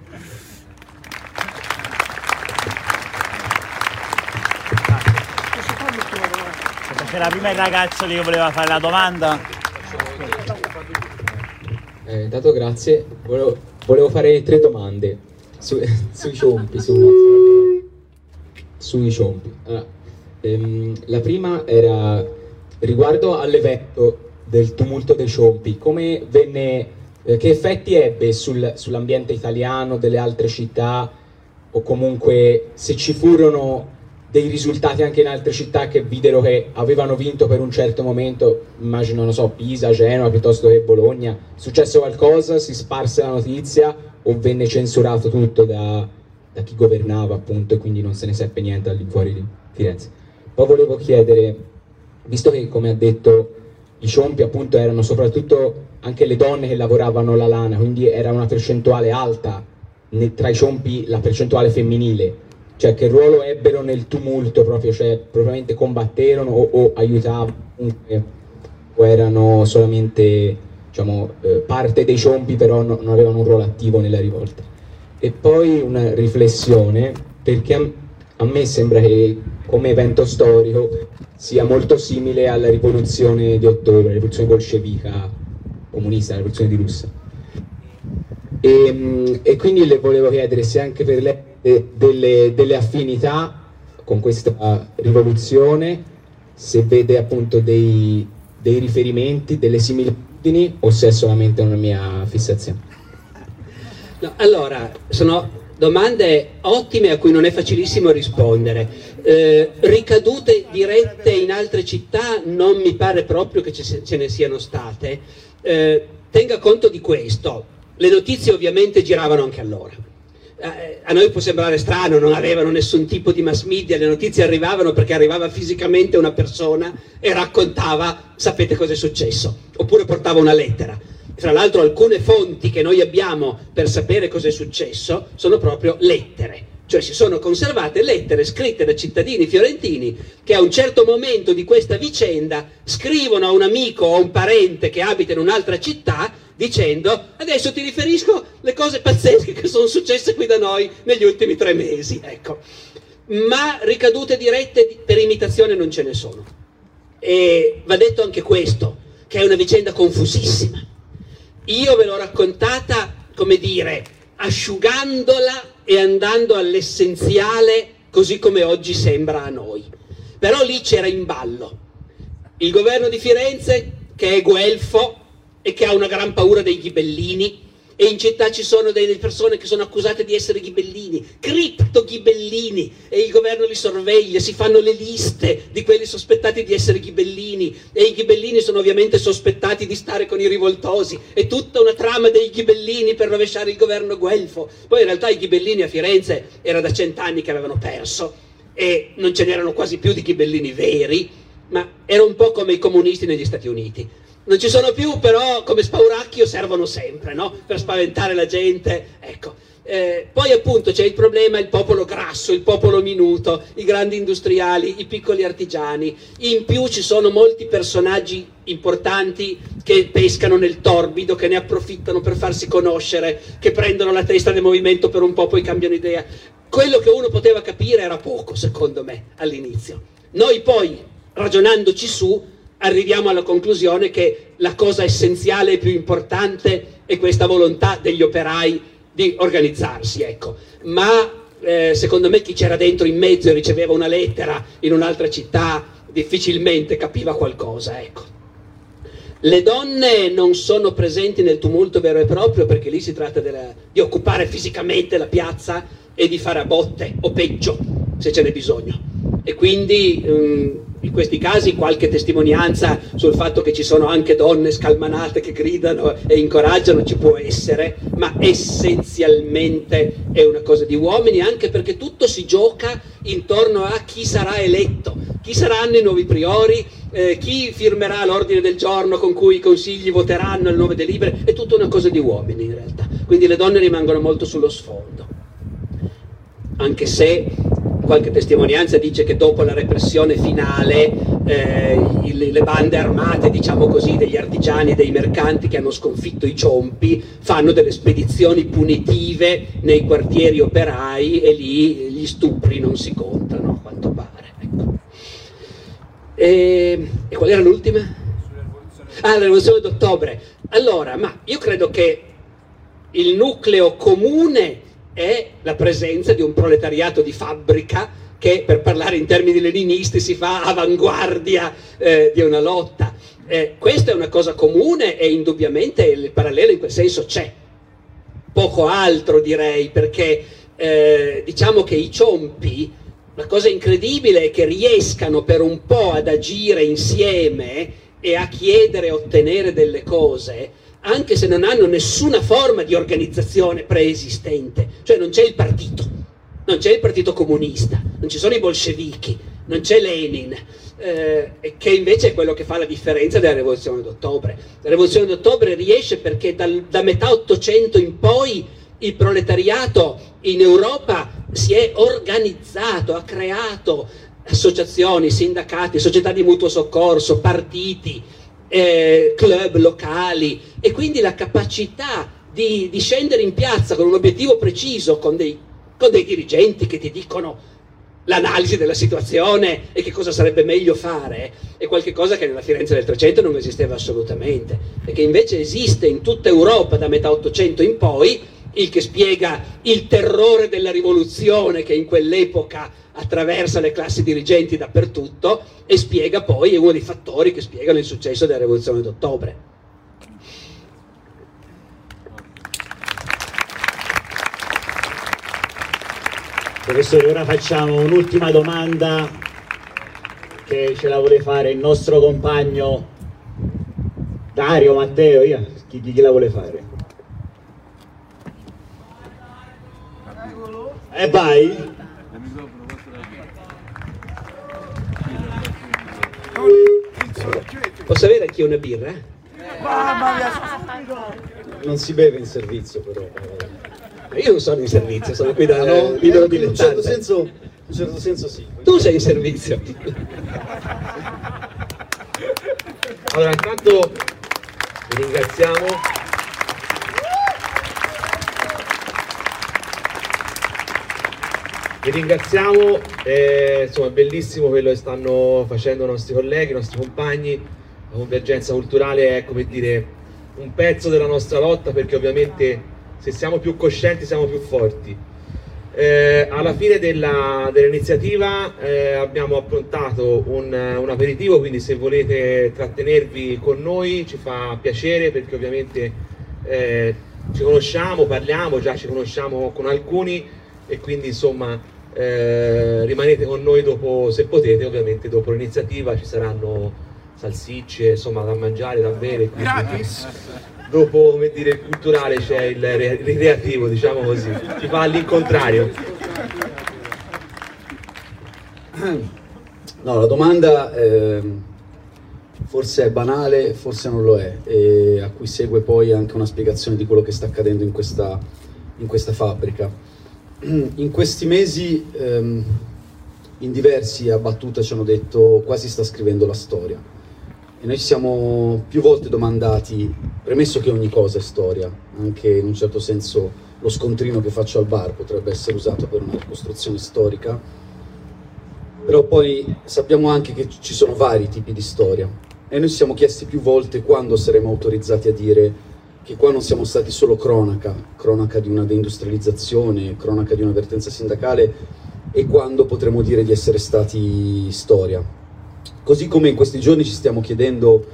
C'era prima il ragazzo lì che voleva fare la domanda. Eh, intanto grazie, volevo, volevo fare tre domande su, sui ciompi, su, sui ciompi. Allora, ehm, la prima era riguardo all'evento del tumulto dei ciompi, venne, eh, che effetti ebbe sul, sull'ambiente italiano, delle altre città, o comunque se ci furono dei risultati anche in altre città che videro che avevano vinto per un certo momento, immagino, non so, Pisa, Genova piuttosto che Bologna, è successo qualcosa, si sparse la notizia o venne censurato tutto da, da chi governava appunto e quindi non se ne seppe niente all'infuori di Firenze. Poi volevo chiedere, visto che come ha detto i ciompi appunto erano soprattutto anche le donne che lavoravano la lana, quindi era una percentuale alta tra i ciompi la percentuale femminile, cioè che ruolo ebbero nel tumulto proprio, cioè propriamente combatterono o, o aiutavano o erano solamente diciamo, eh, parte dei ciompi però no, non avevano un ruolo attivo nella rivolta. E poi una riflessione, perché a, me sembra che come evento storico sia molto simile alla rivoluzione di ottobre, la rivoluzione bolscevica comunista, la rivoluzione di Russia. E, e quindi le volevo chiedere se anche per lei delle, delle affinità con questa rivoluzione, se vede appunto dei, dei riferimenti, delle similitudini o se è solamente una mia fissazione. No, allora, sono domande ottime a cui non è facilissimo rispondere. Eh, ricadute dirette in altre città non mi pare proprio che ce ne siano state. Eh, tenga conto di questo, le notizie ovviamente giravano anche allora. Eh, a noi può sembrare strano, non avevano nessun tipo di mass media, le notizie arrivavano perché arrivava fisicamente una persona e raccontava, sapete cosa è successo, oppure portava una lettera fra l'altro alcune fonti che noi abbiamo per sapere cosa è successo sono proprio lettere. Cioè si sono conservate lettere scritte da cittadini fiorentini che a un certo momento di questa vicenda scrivono a un amico o a un parente che abita in un'altra città dicendo adesso ti riferisco le cose pazzesche che sono successe qui da noi negli ultimi tre mesi. Ecco. Ma ricadute dirette per imitazione non ce ne sono. E va detto anche questo, che è una vicenda confusissima. Io ve l'ho raccontata, come dire, asciugandola e andando all'essenziale così come oggi sembra a noi. Però lì c'era in ballo il governo di Firenze che è guelfo e che ha una gran paura dei ghibellini e in città ci sono delle persone che sono accusate di essere ghibellini, cripto ghibellini e il governo li sorveglia, si fanno le liste di quelli sospettati di essere ghibellini e i ghibellini sono ovviamente sospettati di stare con i rivoltosi, è tutta una trama dei ghibellini per rovesciare il governo guelfo. Poi in realtà i ghibellini a Firenze era da cent'anni che avevano perso e non ce n'erano quasi più di ghibellini veri, ma era un po' come i comunisti negli Stati Uniti non ci sono più, però come spauracchio servono sempre, no? Per spaventare la gente, ecco. Eh, poi appunto c'è il problema il popolo grasso, il popolo minuto, i grandi industriali, i piccoli artigiani. In più ci sono molti personaggi importanti che pescano nel torbido, che ne approfittano per farsi conoscere, che prendono la testa del movimento per un po' poi cambiano idea. Quello che uno poteva capire era poco, secondo me, all'inizio. Noi poi, ragionandoci su, arriviamo alla conclusione che la cosa essenziale e più importante è questa volontà degli operai di organizzarsi, ecco. Ma eh, secondo me chi c'era dentro in mezzo e riceveva una lettera in un'altra città difficilmente capiva qualcosa, ecco. Le donne non sono presenti nel tumulto vero e proprio perché lì si tratta della, di occupare fisicamente la piazza e di fare a botte o peggio se ce n'è bisogno. E quindi um, in questi casi qualche testimonianza sul fatto che ci sono anche donne scalmanate che gridano e incoraggiano ci può essere, ma essenzialmente è una cosa di uomini, anche perché tutto si gioca intorno a chi sarà eletto, chi saranno i nuovi priori, eh, chi firmerà l'ordine del giorno con cui i consigli voteranno il nome delle libere, è tutta una cosa di uomini in realtà, quindi le donne rimangono molto sullo sfondo, anche se qualche testimonianza dice che dopo la repressione finale eh, il, le bande armate, diciamo così, degli artigiani e dei mercanti che hanno sconfitto i ciompi fanno delle spedizioni punitive nei quartieri operai e lì gli stupri non si contano, a quanto pare. Ecco. E, e qual era l'ultima? Ah, la rivoluzione d'ottobre. Allora, ma io credo che il nucleo comune è la presenza di un proletariato di fabbrica che, per parlare in termini leninisti, si fa avanguardia eh, di una lotta. Eh, questa è una cosa comune e indubbiamente il parallelo in quel senso c'è. Poco altro direi, perché eh, diciamo che i ciompi, la cosa incredibile è che riescano per un po' ad agire insieme e a chiedere e ottenere delle cose anche se non hanno nessuna forma di organizzazione preesistente, cioè non c'è il partito, non c'è il partito comunista, non ci sono i bolscevichi, non c'è Lenin, eh, che invece è quello che fa la differenza della rivoluzione d'ottobre. La rivoluzione d'ottobre riesce perché dal, da metà Ottocento in poi il proletariato in Europa si è organizzato, ha creato associazioni, sindacati, società di mutuo soccorso, partiti, eh, club locali e quindi la capacità di, di, scendere in piazza con un obiettivo preciso, con dei, con dei dirigenti che ti dicono l'analisi della situazione e che cosa sarebbe meglio fare, è qualcosa che nella Firenze del 300 non esisteva assolutamente, e che invece esiste in tutta Europa da metà 800 in poi, il che spiega il terrore della rivoluzione che in quell'epoca attraversa le classi dirigenti dappertutto e spiega poi, è uno dei fattori che spiegano il successo della rivoluzione d'ottobre. Professore, ora facciamo un'ultima domanda che ce la vuole fare il nostro compagno Dario Matteo, io, chi, chi la vuole fare? E eh, vai! Posso avere anche una birra? Non si beve in servizio però. Io non sono in servizio, sono qui da Ah, no? libero Eh, in un certo senso, in un certo senso sì. Tu sei in servizio. Allora, intanto vi ringraziamo. Vi ringraziamo, eh, insomma è bellissimo quello che stanno facendo i nostri colleghi, i nostri compagni. La convergenza culturale è come dire un pezzo della nostra lotta perché ovviamente se siamo più coscienti siamo più forti. Eh, alla fine dell'iniziativa eh, abbiamo approntato un, un aperitivo, quindi se volete trattenervi con noi ci fa piacere perché ovviamente eh, ci conosciamo, parliamo, già ci conosciamo con alcuni e quindi insomma eh, rimanete con noi dopo, se potete ovviamente dopo l'iniziativa ci saranno salsicce, insomma da mangiare, da bere. quindi- dopo come dire il culturale c'è il re- ricreativo diciamo così si fa all'incontrario No, la domanda ehm, forse è banale, forse non lo è, e a cui segue poi anche una spiegazione di quello che sta accadendo in questa, in questa fabbrica. In questi mesi ehm, in diversi a battuta ci hanno detto quasi sta scrivendo la storia e noi ci siamo più volte domandati, premesso che ogni cosa è storia, anche in un certo senso lo scontrino che faccio al bar potrebbe essere usato per una ricostruzione storica, però poi sappiamo anche che ci sono vari tipi di storia. E noi ci siamo chiesti più volte quando saremo autorizzati a dire che qua non siamo stati solo cronaca, cronaca di una deindustrializzazione, cronaca di un'avvertenza sindacale e quando potremo dire di essere stati storia. Così come in questi giorni ci stiamo chiedendo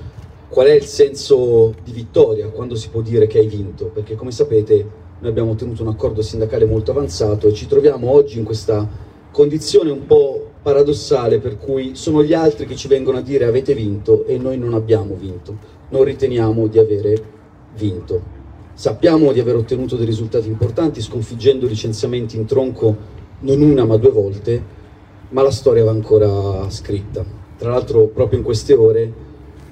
qual è il senso di vittoria, quando si può dire che hai vinto, perché come sapete noi abbiamo ottenuto un accordo sindacale molto avanzato e ci troviamo oggi in questa condizione un po' paradossale per cui sono gli altri che ci vengono a dire avete vinto e noi non abbiamo vinto, non riteniamo di avere vinto. Sappiamo di aver ottenuto dei risultati importanti sconfiggendo licenziamenti in tronco non una ma due volte, ma la storia va ancora scritta. Tra l'altro proprio in queste ore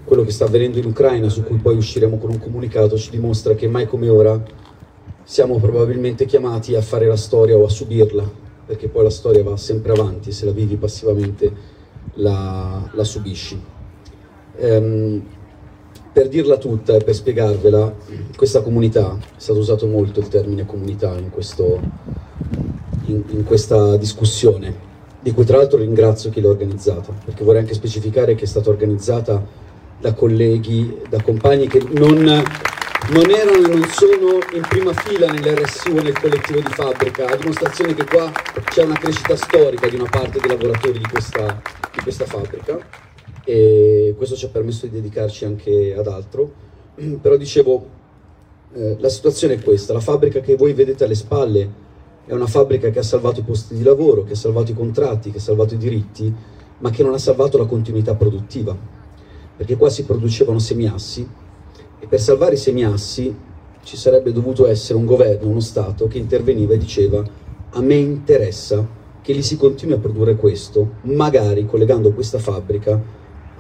quello che sta avvenendo in Ucraina, su cui poi usciremo con un comunicato, ci dimostra che mai come ora siamo probabilmente chiamati a fare la storia o a subirla, perché poi la storia va sempre avanti, se la vivi passivamente la, la subisci. Ehm, per dirla tutta e per spiegarvela, questa comunità, è stato usato molto il termine comunità in, questo, in, in questa discussione, di cui tra l'altro ringrazio chi l'ha organizzata, perché vorrei anche specificare che è stata organizzata da colleghi, da compagni che non, non erano e non sono in prima fila nell'RSU e nel collettivo di fabbrica, a dimostrazione che qua c'è una crescita storica di una parte dei lavoratori di questa, di questa fabbrica e questo ci ha permesso di dedicarci anche ad altro. Però dicevo, eh, la situazione è questa, la fabbrica che voi vedete alle spalle è una fabbrica che ha salvato i posti di lavoro, che ha salvato i contratti, che ha salvato i diritti, ma che non ha salvato la continuità produttiva, perché qua si producevano semiassi e per salvare i semiassi ci sarebbe dovuto essere un governo, uno Stato che interveniva e diceva a me interessa che lì si continui a produrre questo, magari collegando questa fabbrica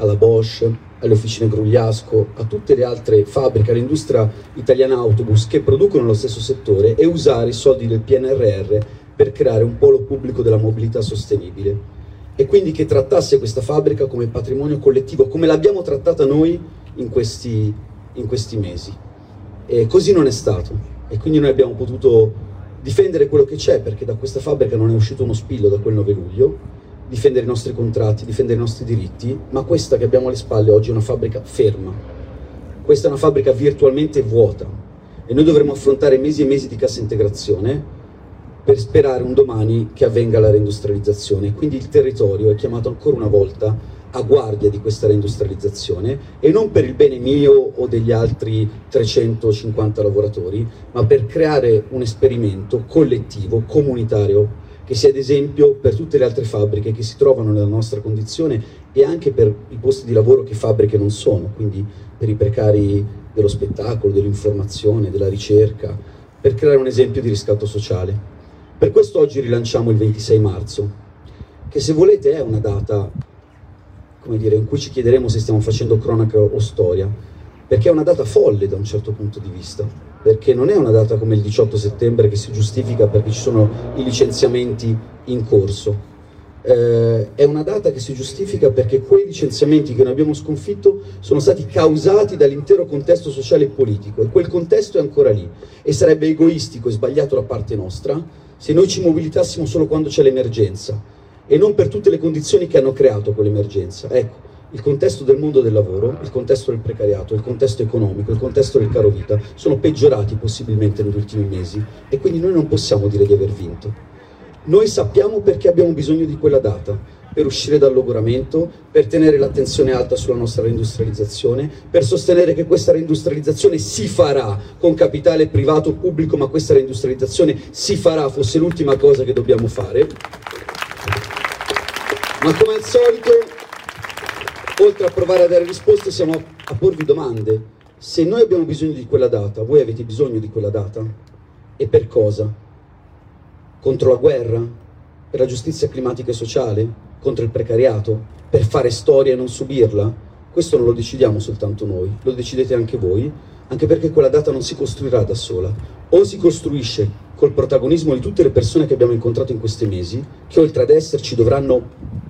alla Bosch, alle officine Grugliasco, a tutte le altre fabbriche, all'industria italiana autobus che producono lo stesso settore e usare i soldi del PNRR per creare un polo pubblico della mobilità sostenibile. E quindi che trattasse questa fabbrica come patrimonio collettivo, come l'abbiamo trattata noi in questi, in questi mesi. E così non è stato. E quindi noi abbiamo potuto difendere quello che c'è perché da questa fabbrica non è uscito uno spillo da quel 9 luglio, difendere i nostri contratti, difendere i nostri diritti, ma questa che abbiamo alle spalle oggi è una fabbrica ferma. Questa è una fabbrica virtualmente vuota e noi dovremo affrontare mesi e mesi di cassa integrazione per sperare un domani che avvenga la reindustrializzazione. Quindi il territorio è chiamato ancora una volta a guardia di questa reindustrializzazione e non per il bene mio o degli altri 350 lavoratori, ma per creare un esperimento collettivo, comunitario, che sia ad esempio per tutte le altre fabbriche che si trovano nella nostra condizione e anche per i posti di lavoro che fabbriche non sono, quindi per i precari dello spettacolo, dell'informazione, della ricerca, per creare un esempio di riscatto sociale. Per questo oggi rilanciamo il 26 marzo, che se volete è una data, come dire, in cui ci chiederemo se stiamo facendo cronaca o storia, perché è una data folle da un certo punto di vista. Perché non è una data come il 18 settembre che si giustifica perché ci sono i licenziamenti in corso. Eh, è una data che si giustifica perché quei licenziamenti che noi abbiamo sconfitto sono stati causati dall'intero contesto sociale e politico e quel contesto è ancora lì e sarebbe egoistico e sbagliato da parte nostra se noi ci mobilitassimo solo quando c'è l'emergenza e non per tutte le condizioni che hanno creato quell'emergenza. Ecco, il contesto del mondo del lavoro, il contesto del precariato, il contesto economico, il contesto del caro vita sono peggiorati possibilmente negli ultimi mesi e quindi noi non possiamo dire di aver vinto. Noi sappiamo perché abbiamo bisogno di quella data, per uscire dal logoramento, per tenere l'attenzione alta sulla nostra reindustrializzazione, per sostenere che questa reindustrializzazione si farà con capitale privato o pubblico, ma questa reindustrializzazione si farà, fosse l'ultima cosa che dobbiamo fare. Ma come al solito oltre a provare a dare risposte, siamo a porvi domande. Se noi abbiamo bisogno di quella data, voi avete bisogno di quella data? E per cosa? Contro la guerra? Per la giustizia climatica e sociale? Contro il precariato? Per fare storia e non subirla? Questo non lo decidiamo soltanto noi, lo decidete anche voi, anche perché quella data non si costruirà da sola. O si costruisce col protagonismo di tutte le persone che abbiamo incontrato in questi mesi, che oltre ad esserci dovranno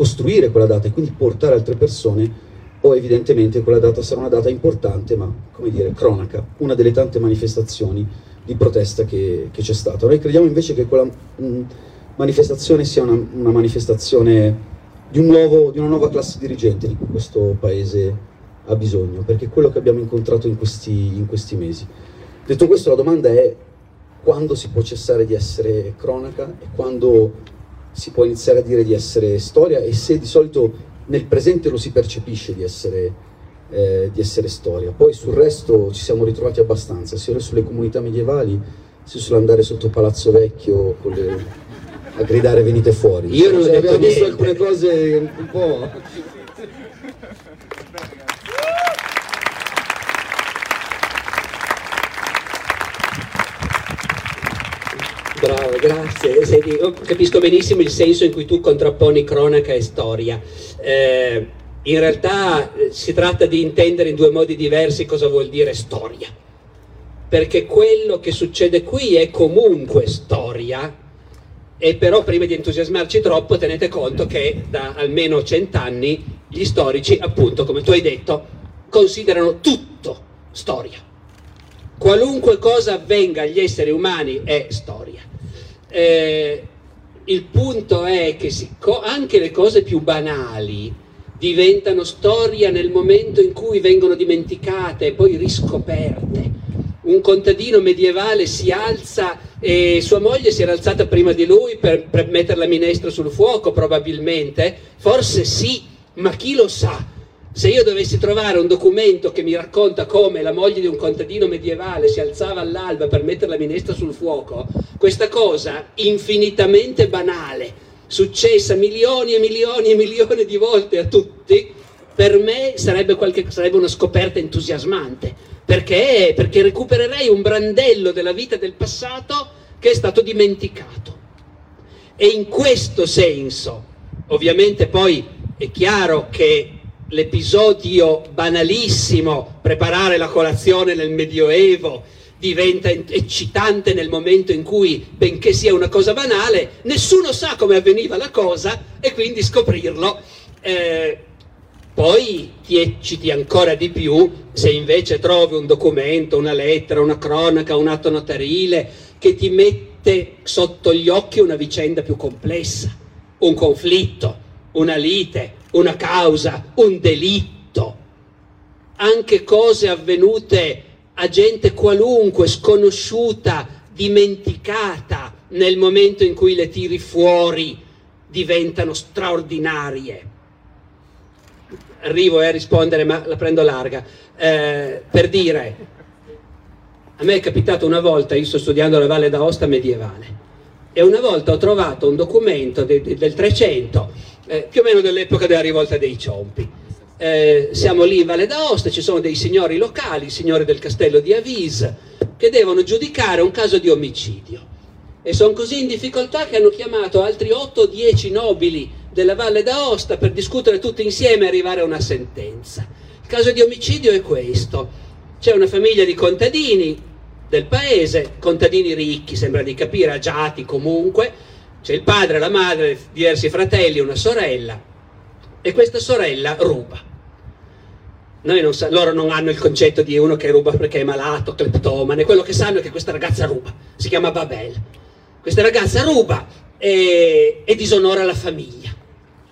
costruire quella data e quindi portare altre persone, o evidentemente quella data sarà una data importante, ma come dire, cronaca, una delle tante manifestazioni di protesta che, che c'è stata. Noi crediamo invece che quella mh, manifestazione sia una, una manifestazione di, un nuovo, di una nuova classe dirigente di cui questo Paese ha bisogno, perché è quello che abbiamo incontrato in questi, in questi mesi. Detto questo, la domanda è quando si può cessare di essere cronaca e quando si può iniziare a dire di essere storia e se di solito nel presente lo si percepisce di essere, eh, di essere storia. Poi sul resto ci siamo ritrovati abbastanza, sia sulle comunità medievali, sia sull'andare sotto Palazzo Vecchio le, a gridare venite fuori. Io non cioè, abbiamo visto alcune cose un po'... Bravo, grazie. Senti, capisco benissimo il senso in cui tu contrapponi cronaca e storia. Eh, in realtà eh, si tratta di intendere in due modi diversi cosa vuol dire storia. Perché quello che succede qui è comunque storia, e però prima di entusiasmarci troppo tenete conto che da almeno cent'anni gli storici, appunto, come tu hai detto, considerano tutto storia. Qualunque cosa avvenga agli esseri umani è storia. Eh, il punto è che anche le cose più banali diventano storia nel momento in cui vengono dimenticate e poi riscoperte. Un contadino medievale si alza e sua moglie si era alzata prima di lui per, per mettere la minestra sul fuoco, probabilmente. Forse sì, ma chi lo sa? Se io dovessi trovare un documento che mi racconta come la moglie di un contadino medievale si alzava all'alba per mettere la minestra sul fuoco, questa cosa infinitamente banale, successa milioni e milioni e milioni di volte a tutti, per me sarebbe, qualche, sarebbe una scoperta entusiasmante, perché, perché recupererei un brandello della vita del passato che è stato dimenticato. E in questo senso, ovviamente poi è chiaro che l'episodio banalissimo, preparare la colazione nel Medioevo, diventa eccitante nel momento in cui, benché sia una cosa banale, nessuno sa come avveniva la cosa e quindi scoprirlo. Eh, poi ti ecciti ancora di più se invece trovi un documento, una lettera, una cronaca, un atto notarile che ti mette sotto gli occhi una vicenda più complessa, un conflitto, una lite, una causa, un delitto, anche cose avvenute a gente qualunque, sconosciuta, dimenticata, nel momento in cui le tiri fuori diventano straordinarie. Arrivo eh, a rispondere, ma la prendo larga. Eh, per dire, a me è capitato una volta, io sto studiando la Valle d'Aosta medievale, e una volta ho trovato un documento de, de, del 300, eh, più o meno dell'epoca della rivolta dei Ciompi. Eh, siamo lì in Valle d'Aosta, ci sono dei signori locali, signori del castello di Avis, che devono giudicare un caso di omicidio. E sono così in difficoltà che hanno chiamato altri 8 o 10 nobili della Valle d'Aosta per discutere tutti insieme e arrivare a una sentenza. Il caso di omicidio è questo. C'è una famiglia di contadini, del paese, contadini ricchi, sembra di capire, agiati comunque, c'è il padre, la madre, diversi fratelli, una sorella, e questa sorella ruba. Non sa- loro non hanno il concetto di uno che ruba perché è malato, cleptomane, quello che sanno è che questa ragazza ruba, si chiama Babel. Questa ragazza ruba e, e disonora la famiglia.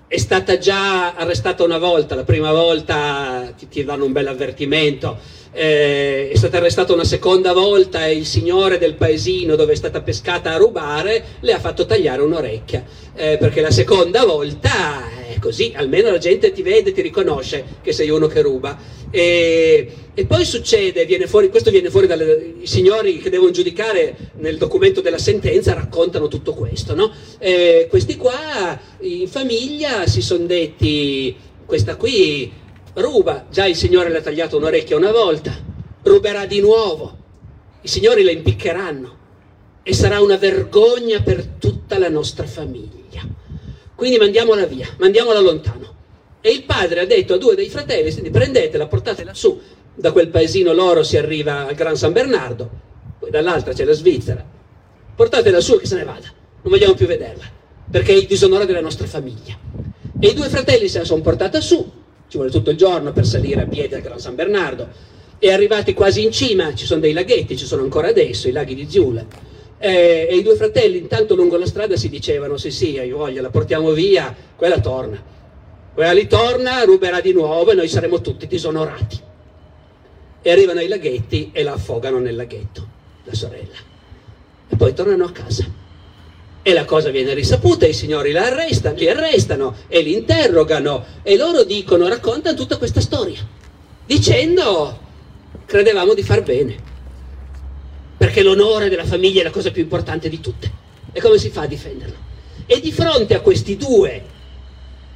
È stata già arrestata una volta, la prima volta ti, ti danno un bel avvertimento, eh, è stata arrestata una seconda volta e il signore del paesino dove è stata pescata a rubare le ha fatto tagliare un'orecchia, eh, perché la seconda volta è così, almeno la gente ti vede, ti riconosce che sei uno che ruba. E, e poi succede, viene fuori, questo viene fuori dai signori che devono giudicare nel documento della sentenza, raccontano tutto questo. No? Eh, questi qua in famiglia si sono detti, questa qui ruba, già il Signore le ha tagliato un'orecchia una volta, ruberà di nuovo, i signori la impiccheranno. E sarà una vergogna per tutta la nostra famiglia. Quindi mandiamola via, mandiamola lontano. E il padre ha detto a due dei fratelli, prendetela, portatela su, da quel paesino loro si arriva al Gran San Bernardo, poi dall'altra c'è la Svizzera, portatela su e che se ne vada, non vogliamo più vederla, perché è il disonore della nostra famiglia. E i due fratelli se la sono portata su, ci vuole tutto il giorno per salire a piedi al Gran San Bernardo, e arrivati quasi in cima ci sono dei laghetti, ci sono ancora adesso, i laghi di Ziula, eh, e i due fratelli intanto lungo la strada si dicevano sì sì, io voglio, la portiamo via, quella torna, quella lì torna, ruberà di nuovo e noi saremo tutti disonorati. E arrivano ai laghetti e la affogano nel laghetto, la sorella. E poi tornano a casa e la cosa viene risaputa, i signori la arrestano, li arrestano e li interrogano e loro dicono, raccontano tutta questa storia, dicendo credevamo di far bene, perché l'onore della famiglia è la cosa più importante di tutte. E come si fa a difenderlo? E di fronte a questi due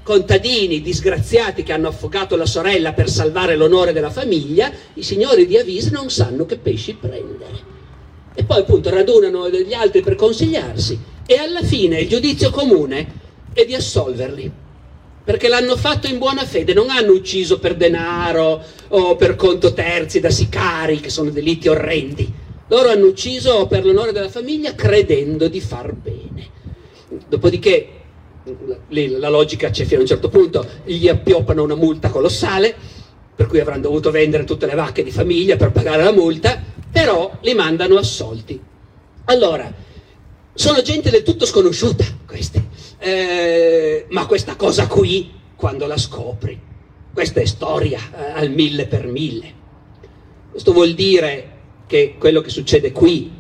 contadini disgraziati che hanno affogato la sorella per salvare l'onore della famiglia, i signori di Avise non sanno che pesci prendere. E poi appunto radunano gli altri per consigliarsi e alla fine il giudizio comune è di assolverli perché l'hanno fatto in buona fede, non hanno ucciso per denaro o per conto terzi da sicari, che sono delitti orrendi. Loro hanno ucciso per l'onore della famiglia credendo di far bene. Dopodiché la logica c'è fino a un certo punto, gli appioppano una multa colossale, per cui avranno dovuto vendere tutte le vacche di famiglia per pagare la multa, però li mandano assolti. Allora, sono gente del tutto sconosciuta, questi. Eh, ma questa cosa qui, quando la scopri, questa è storia eh, al mille per mille. Questo vuol dire che quello che succede qui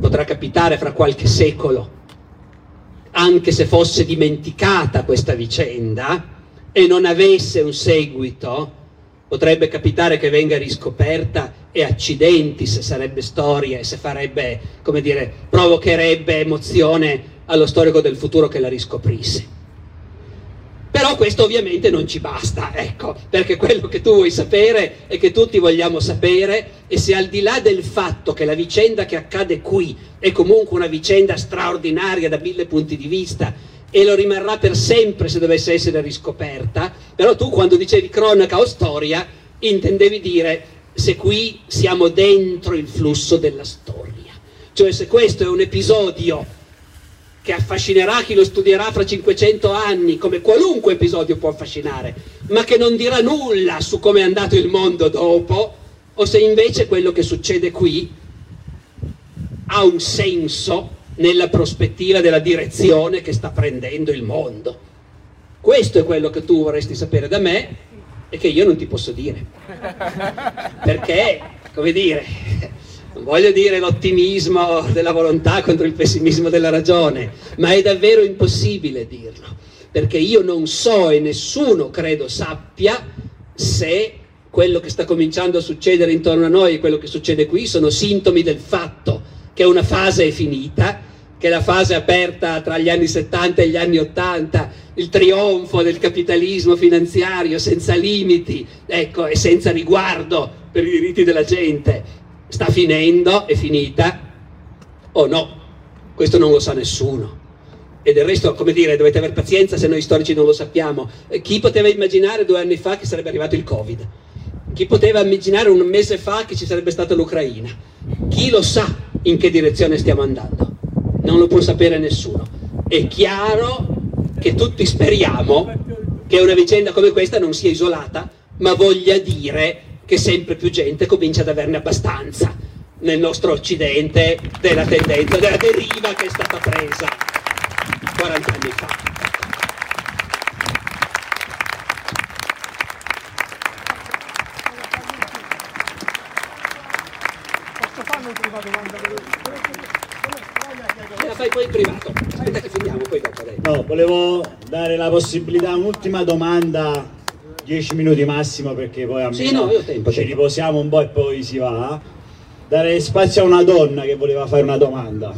potrà capitare fra qualche secolo, anche se fosse dimenticata questa vicenda e non avesse un seguito, potrebbe capitare che venga riscoperta e accidenti se sarebbe storia e se farebbe, come dire, provocherebbe emozione allo storico del futuro che la riscoprisse. Però questo ovviamente non ci basta, ecco, perché quello che tu vuoi sapere e che tutti vogliamo sapere è se al di là del fatto che la vicenda che accade qui è comunque una vicenda straordinaria da mille punti di vista e lo rimarrà per sempre se dovesse essere riscoperta, però tu quando dicevi cronaca o storia intendevi dire se qui siamo dentro il flusso della storia, cioè se questo è un episodio che affascinerà chi lo studierà fra 500 anni, come qualunque episodio può affascinare, ma che non dirà nulla su come è andato il mondo dopo, o se invece quello che succede qui ha un senso nella prospettiva della direzione che sta prendendo il mondo. Questo è quello che tu vorresti sapere da me e che io non ti posso dire. Perché, come dire, non voglio dire l'ottimismo della volontà contro il pessimismo della ragione, ma è davvero impossibile dirlo, perché io non so e nessuno credo sappia se quello che sta cominciando a succedere intorno a noi e quello che succede qui sono sintomi del fatto che una fase è finita che è la fase aperta tra gli anni 70 e gli anni 80, il trionfo del capitalismo finanziario senza limiti, ecco, e senza riguardo per i diritti della gente, sta finendo, è finita, o no? Questo non lo sa nessuno. E del resto, come dire, dovete avere pazienza se noi storici non lo sappiamo. Chi poteva immaginare due anni fa che sarebbe arrivato il Covid? Chi poteva immaginare un mese fa che ci sarebbe stata l'Ucraina? Chi lo sa in che direzione stiamo andando? Non lo può sapere nessuno. È chiaro che tutti speriamo che una vicenda come questa non sia isolata, ma voglia dire che sempre più gente comincia ad averne abbastanza nel nostro occidente della tendenza, della deriva che è stata presa 40 anni fa. Posso farle un'ultima domanda veloce? Me la fai poi in privato. Aspetta che finiamo, poi dopo dai. No, volevo dare la possibilità, un'ultima domanda, 10 minuti massimo perché poi a Sì, no, tempo, ci tempo. riposiamo un po' e poi si va. Dare spazio a una donna che voleva fare una domanda.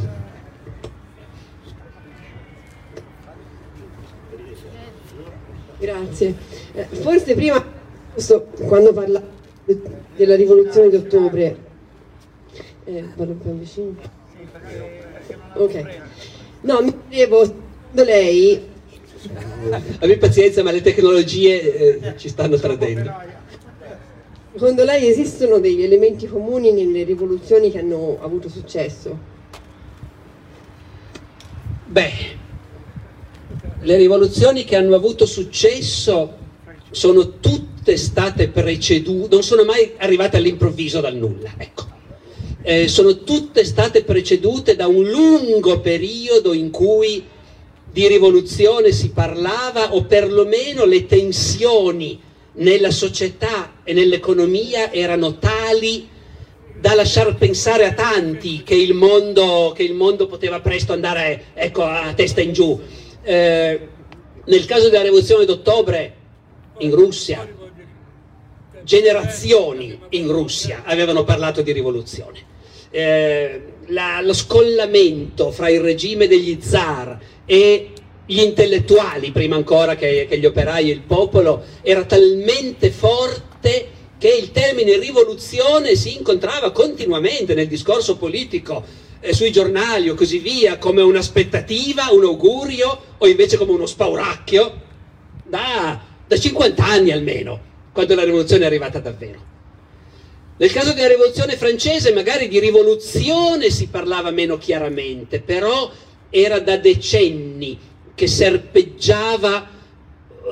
Grazie. Eh, forse prima, giusto, quando parla della rivoluzione d'ottobre, eh, vado più vicino. Ok. No, mi chiedevo, secondo lei, Abbi pazienza, ma le tecnologie eh, ci stanno tradendo. secondo lei esistono degli elementi comuni nelle rivoluzioni che hanno avuto successo? Beh, le rivoluzioni che hanno avuto successo sono tutte state precedute, non sono mai arrivate all'improvviso dal nulla, ecco. Eh, sono tutte state precedute da un lungo periodo in cui di rivoluzione si parlava o perlomeno le tensioni nella società e nell'economia erano tali da lasciar pensare a tanti che il mondo, che il mondo poteva presto andare ecco, a testa in giù. Eh, nel caso della rivoluzione d'ottobre in Russia, generazioni in Russia avevano parlato di rivoluzione. Eh, la- lo scollamento fra il regime degli zar e gli intellettuali, prima ancora che, che gli operai e il popolo, era talmente forte che il termine rivoluzione si incontrava continuamente nel discorso politico, eh, sui giornali o così via, come un'aspettativa, un augurio o invece come uno spauracchio da, da 50 anni almeno, quando la rivoluzione è arrivata davvero. Nel caso della rivoluzione francese magari di rivoluzione si parlava meno chiaramente, però era da decenni che serpeggiava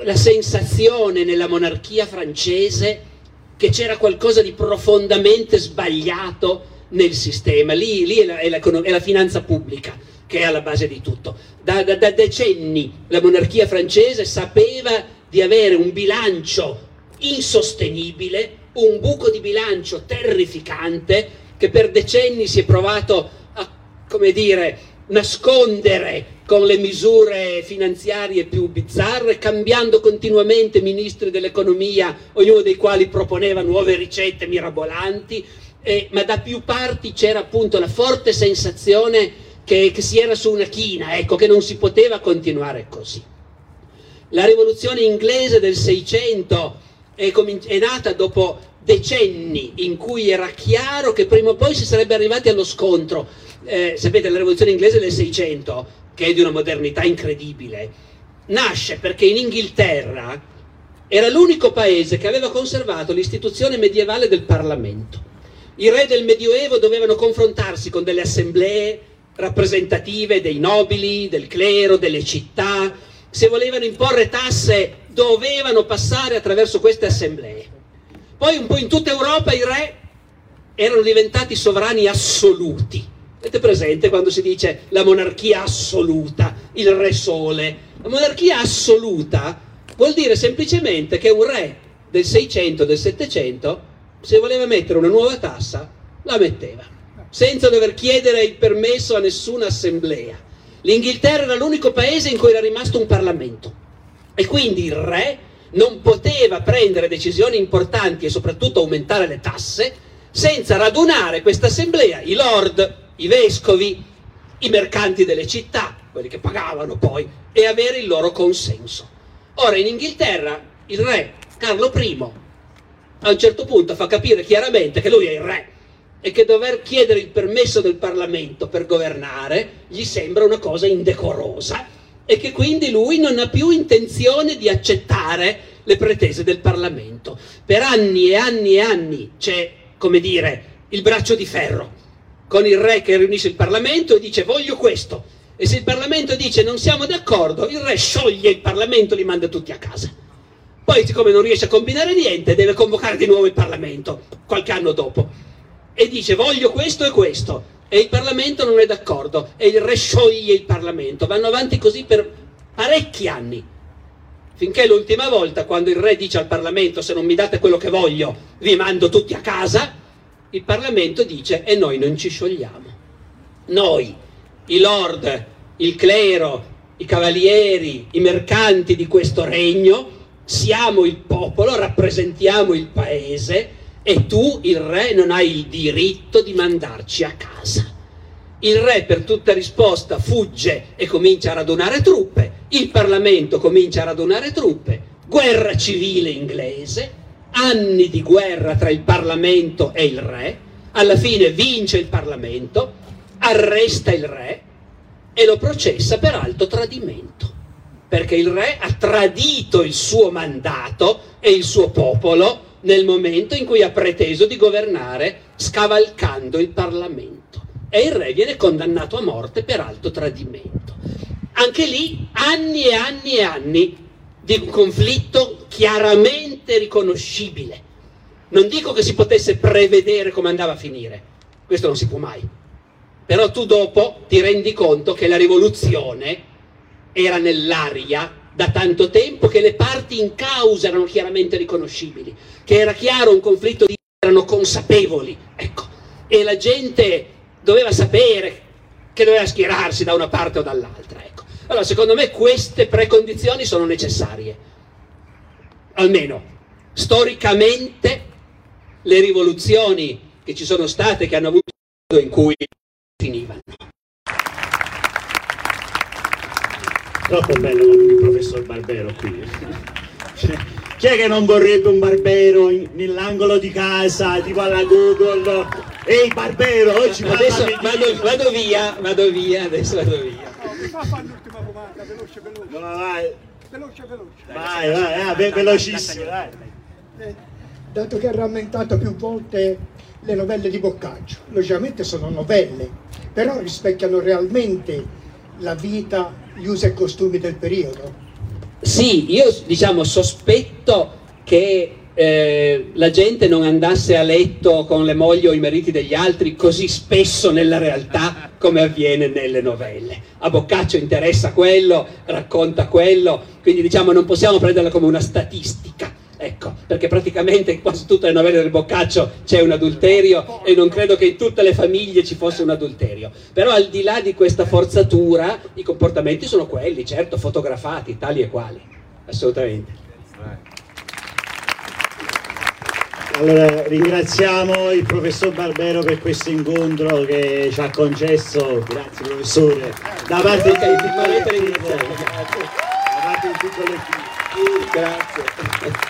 la sensazione nella monarchia francese che c'era qualcosa di profondamente sbagliato nel sistema. Lì, lì è, la, è è la finanza pubblica che è alla base di tutto. Da, da- da decenni la monarchia francese sapeva di avere un bilancio insostenibile, un buco di bilancio terrificante che per decenni si è provato a, come dire, nascondere con le misure finanziarie più bizzarre, cambiando continuamente ministri dell'economia, ognuno dei quali proponeva nuove ricette mirabolanti, eh, ma da più parti c'era appunto la forte sensazione che, che si era su una china, ecco, che non si poteva continuare così. La rivoluzione inglese del 600 è, è nata dopo decenni in cui era chiaro che prima o poi si sarebbe arrivati allo scontro. Eh, sapete, la rivoluzione inglese del 600, che è di una modernità incredibile, nasce perché in Inghilterra era l'unico paese che aveva conservato l'istituzione medievale del Parlamento. I re del Medioevo dovevano confrontarsi con delle assemblee rappresentative dei nobili, del clero, delle città. Se volevano imporre tasse dovevano passare attraverso queste assemblee. Poi un po' in tutta Europa i re erano diventati sovrani assoluti. Avete presente quando si dice la monarchia assoluta, il re sole? La monarchia assoluta vuol dire semplicemente che un re del 600, del 700, se voleva mettere una nuova tassa, la metteva, senza dover chiedere il permesso a nessuna assemblea. L'Inghilterra era l'unico paese in cui era rimasto un Parlamento e quindi il re non poteva prendere decisioni importanti e soprattutto aumentare le tasse senza radunare questa assemblea, i lord, i vescovi, i mercanti delle città, quelli che pagavano poi, e avere il loro consenso. Ora in Inghilterra il re Carlo I a un certo punto fa capire chiaramente che lui è il re e che dover chiedere il permesso del Parlamento per governare gli sembra una cosa indecorosa e che quindi lui non ha più intenzione di accettare le pretese del Parlamento. Per anni e anni e anni c'è, come dire, il braccio di ferro con il re che riunisce il Parlamento e dice voglio questo. E se il Parlamento dice non siamo d'accordo, il re scioglie il Parlamento e li manda tutti a casa. Poi, siccome non riesce a combinare niente, deve convocare di nuovo il Parlamento, qualche anno dopo. E dice voglio questo e questo. E il Parlamento non è d'accordo. E il re scioglie il Parlamento. Vanno avanti così per parecchi anni. Finché l'ultima volta, quando il re dice al Parlamento se non mi date quello che voglio, vi mando tutti a casa, il Parlamento dice e noi non ci sciogliamo. Noi, i lord, il clero, i cavalieri, i mercanti di questo regno, siamo il popolo, rappresentiamo il paese e tu, il re, non hai il diritto di mandarci a casa. Il re per tutta risposta fugge e comincia a radunare truppe, il Parlamento comincia a radunare truppe, guerra civile inglese, anni di guerra tra il Parlamento e il re, alla fine vince il Parlamento, arresta il re e lo processa per alto tradimento, perché il re ha tradito il suo mandato e il suo popolo nel momento in cui ha preteso di governare scavalcando il Parlamento. E il re viene condannato a morte per alto tradimento. Anche lì anni e anni e anni di un conflitto chiaramente riconoscibile. Non dico che si potesse prevedere come andava a finire, questo non si può mai. Però tu dopo ti rendi conto che la rivoluzione era nell'aria da tanto tempo, che le parti in causa erano chiaramente riconoscibili, che era chiaro un conflitto di erano consapevoli, ecco, e la gente doveva sapere che doveva schierarsi da una parte o dall'altra, ecco. Allora, secondo me queste precondizioni sono necessarie. Almeno storicamente le rivoluzioni che ci sono state, che hanno avuto in cui finivano. Troppo bello il professor Barbero qui. Chi è che non vorrebbe un barbero nell'angolo di casa, tipo alla Google? Ehi barbero, oggi Adesso parlami di- vado, vado via, vado via, adesso vado via. mi fa fare l'ultima domanda, veloce, veloce. No, vai, Veloce, veloce. vai, vai, ah, ve- velocissimo. Eh, dato che ha rammentato più volte le novelle di Boccaccio, logicamente sono novelle, però rispecchiano realmente la vita, gli usi e costumi del periodo. Sì, io diciamo sospetto che eh, la gente non andasse a letto con le mogli o i mariti degli altri così spesso nella realtà come avviene nelle novelle. A Boccaccio interessa quello, racconta quello, quindi diciamo non possiamo prenderla come una statistica. Ecco, perché praticamente in quasi tutte le novelle del Boccaccio c'è un adulterio e non credo che in tutte le famiglie ci fosse un adulterio. Però al di là di questa forzatura, i comportamenti sono quelli, certo, fotografati, tali e quali. Assolutamente. Allora ringraziamo il professor Barbero per questo incontro che ci ha concesso, grazie professore, da parte di tutto l'equipo. Grazie.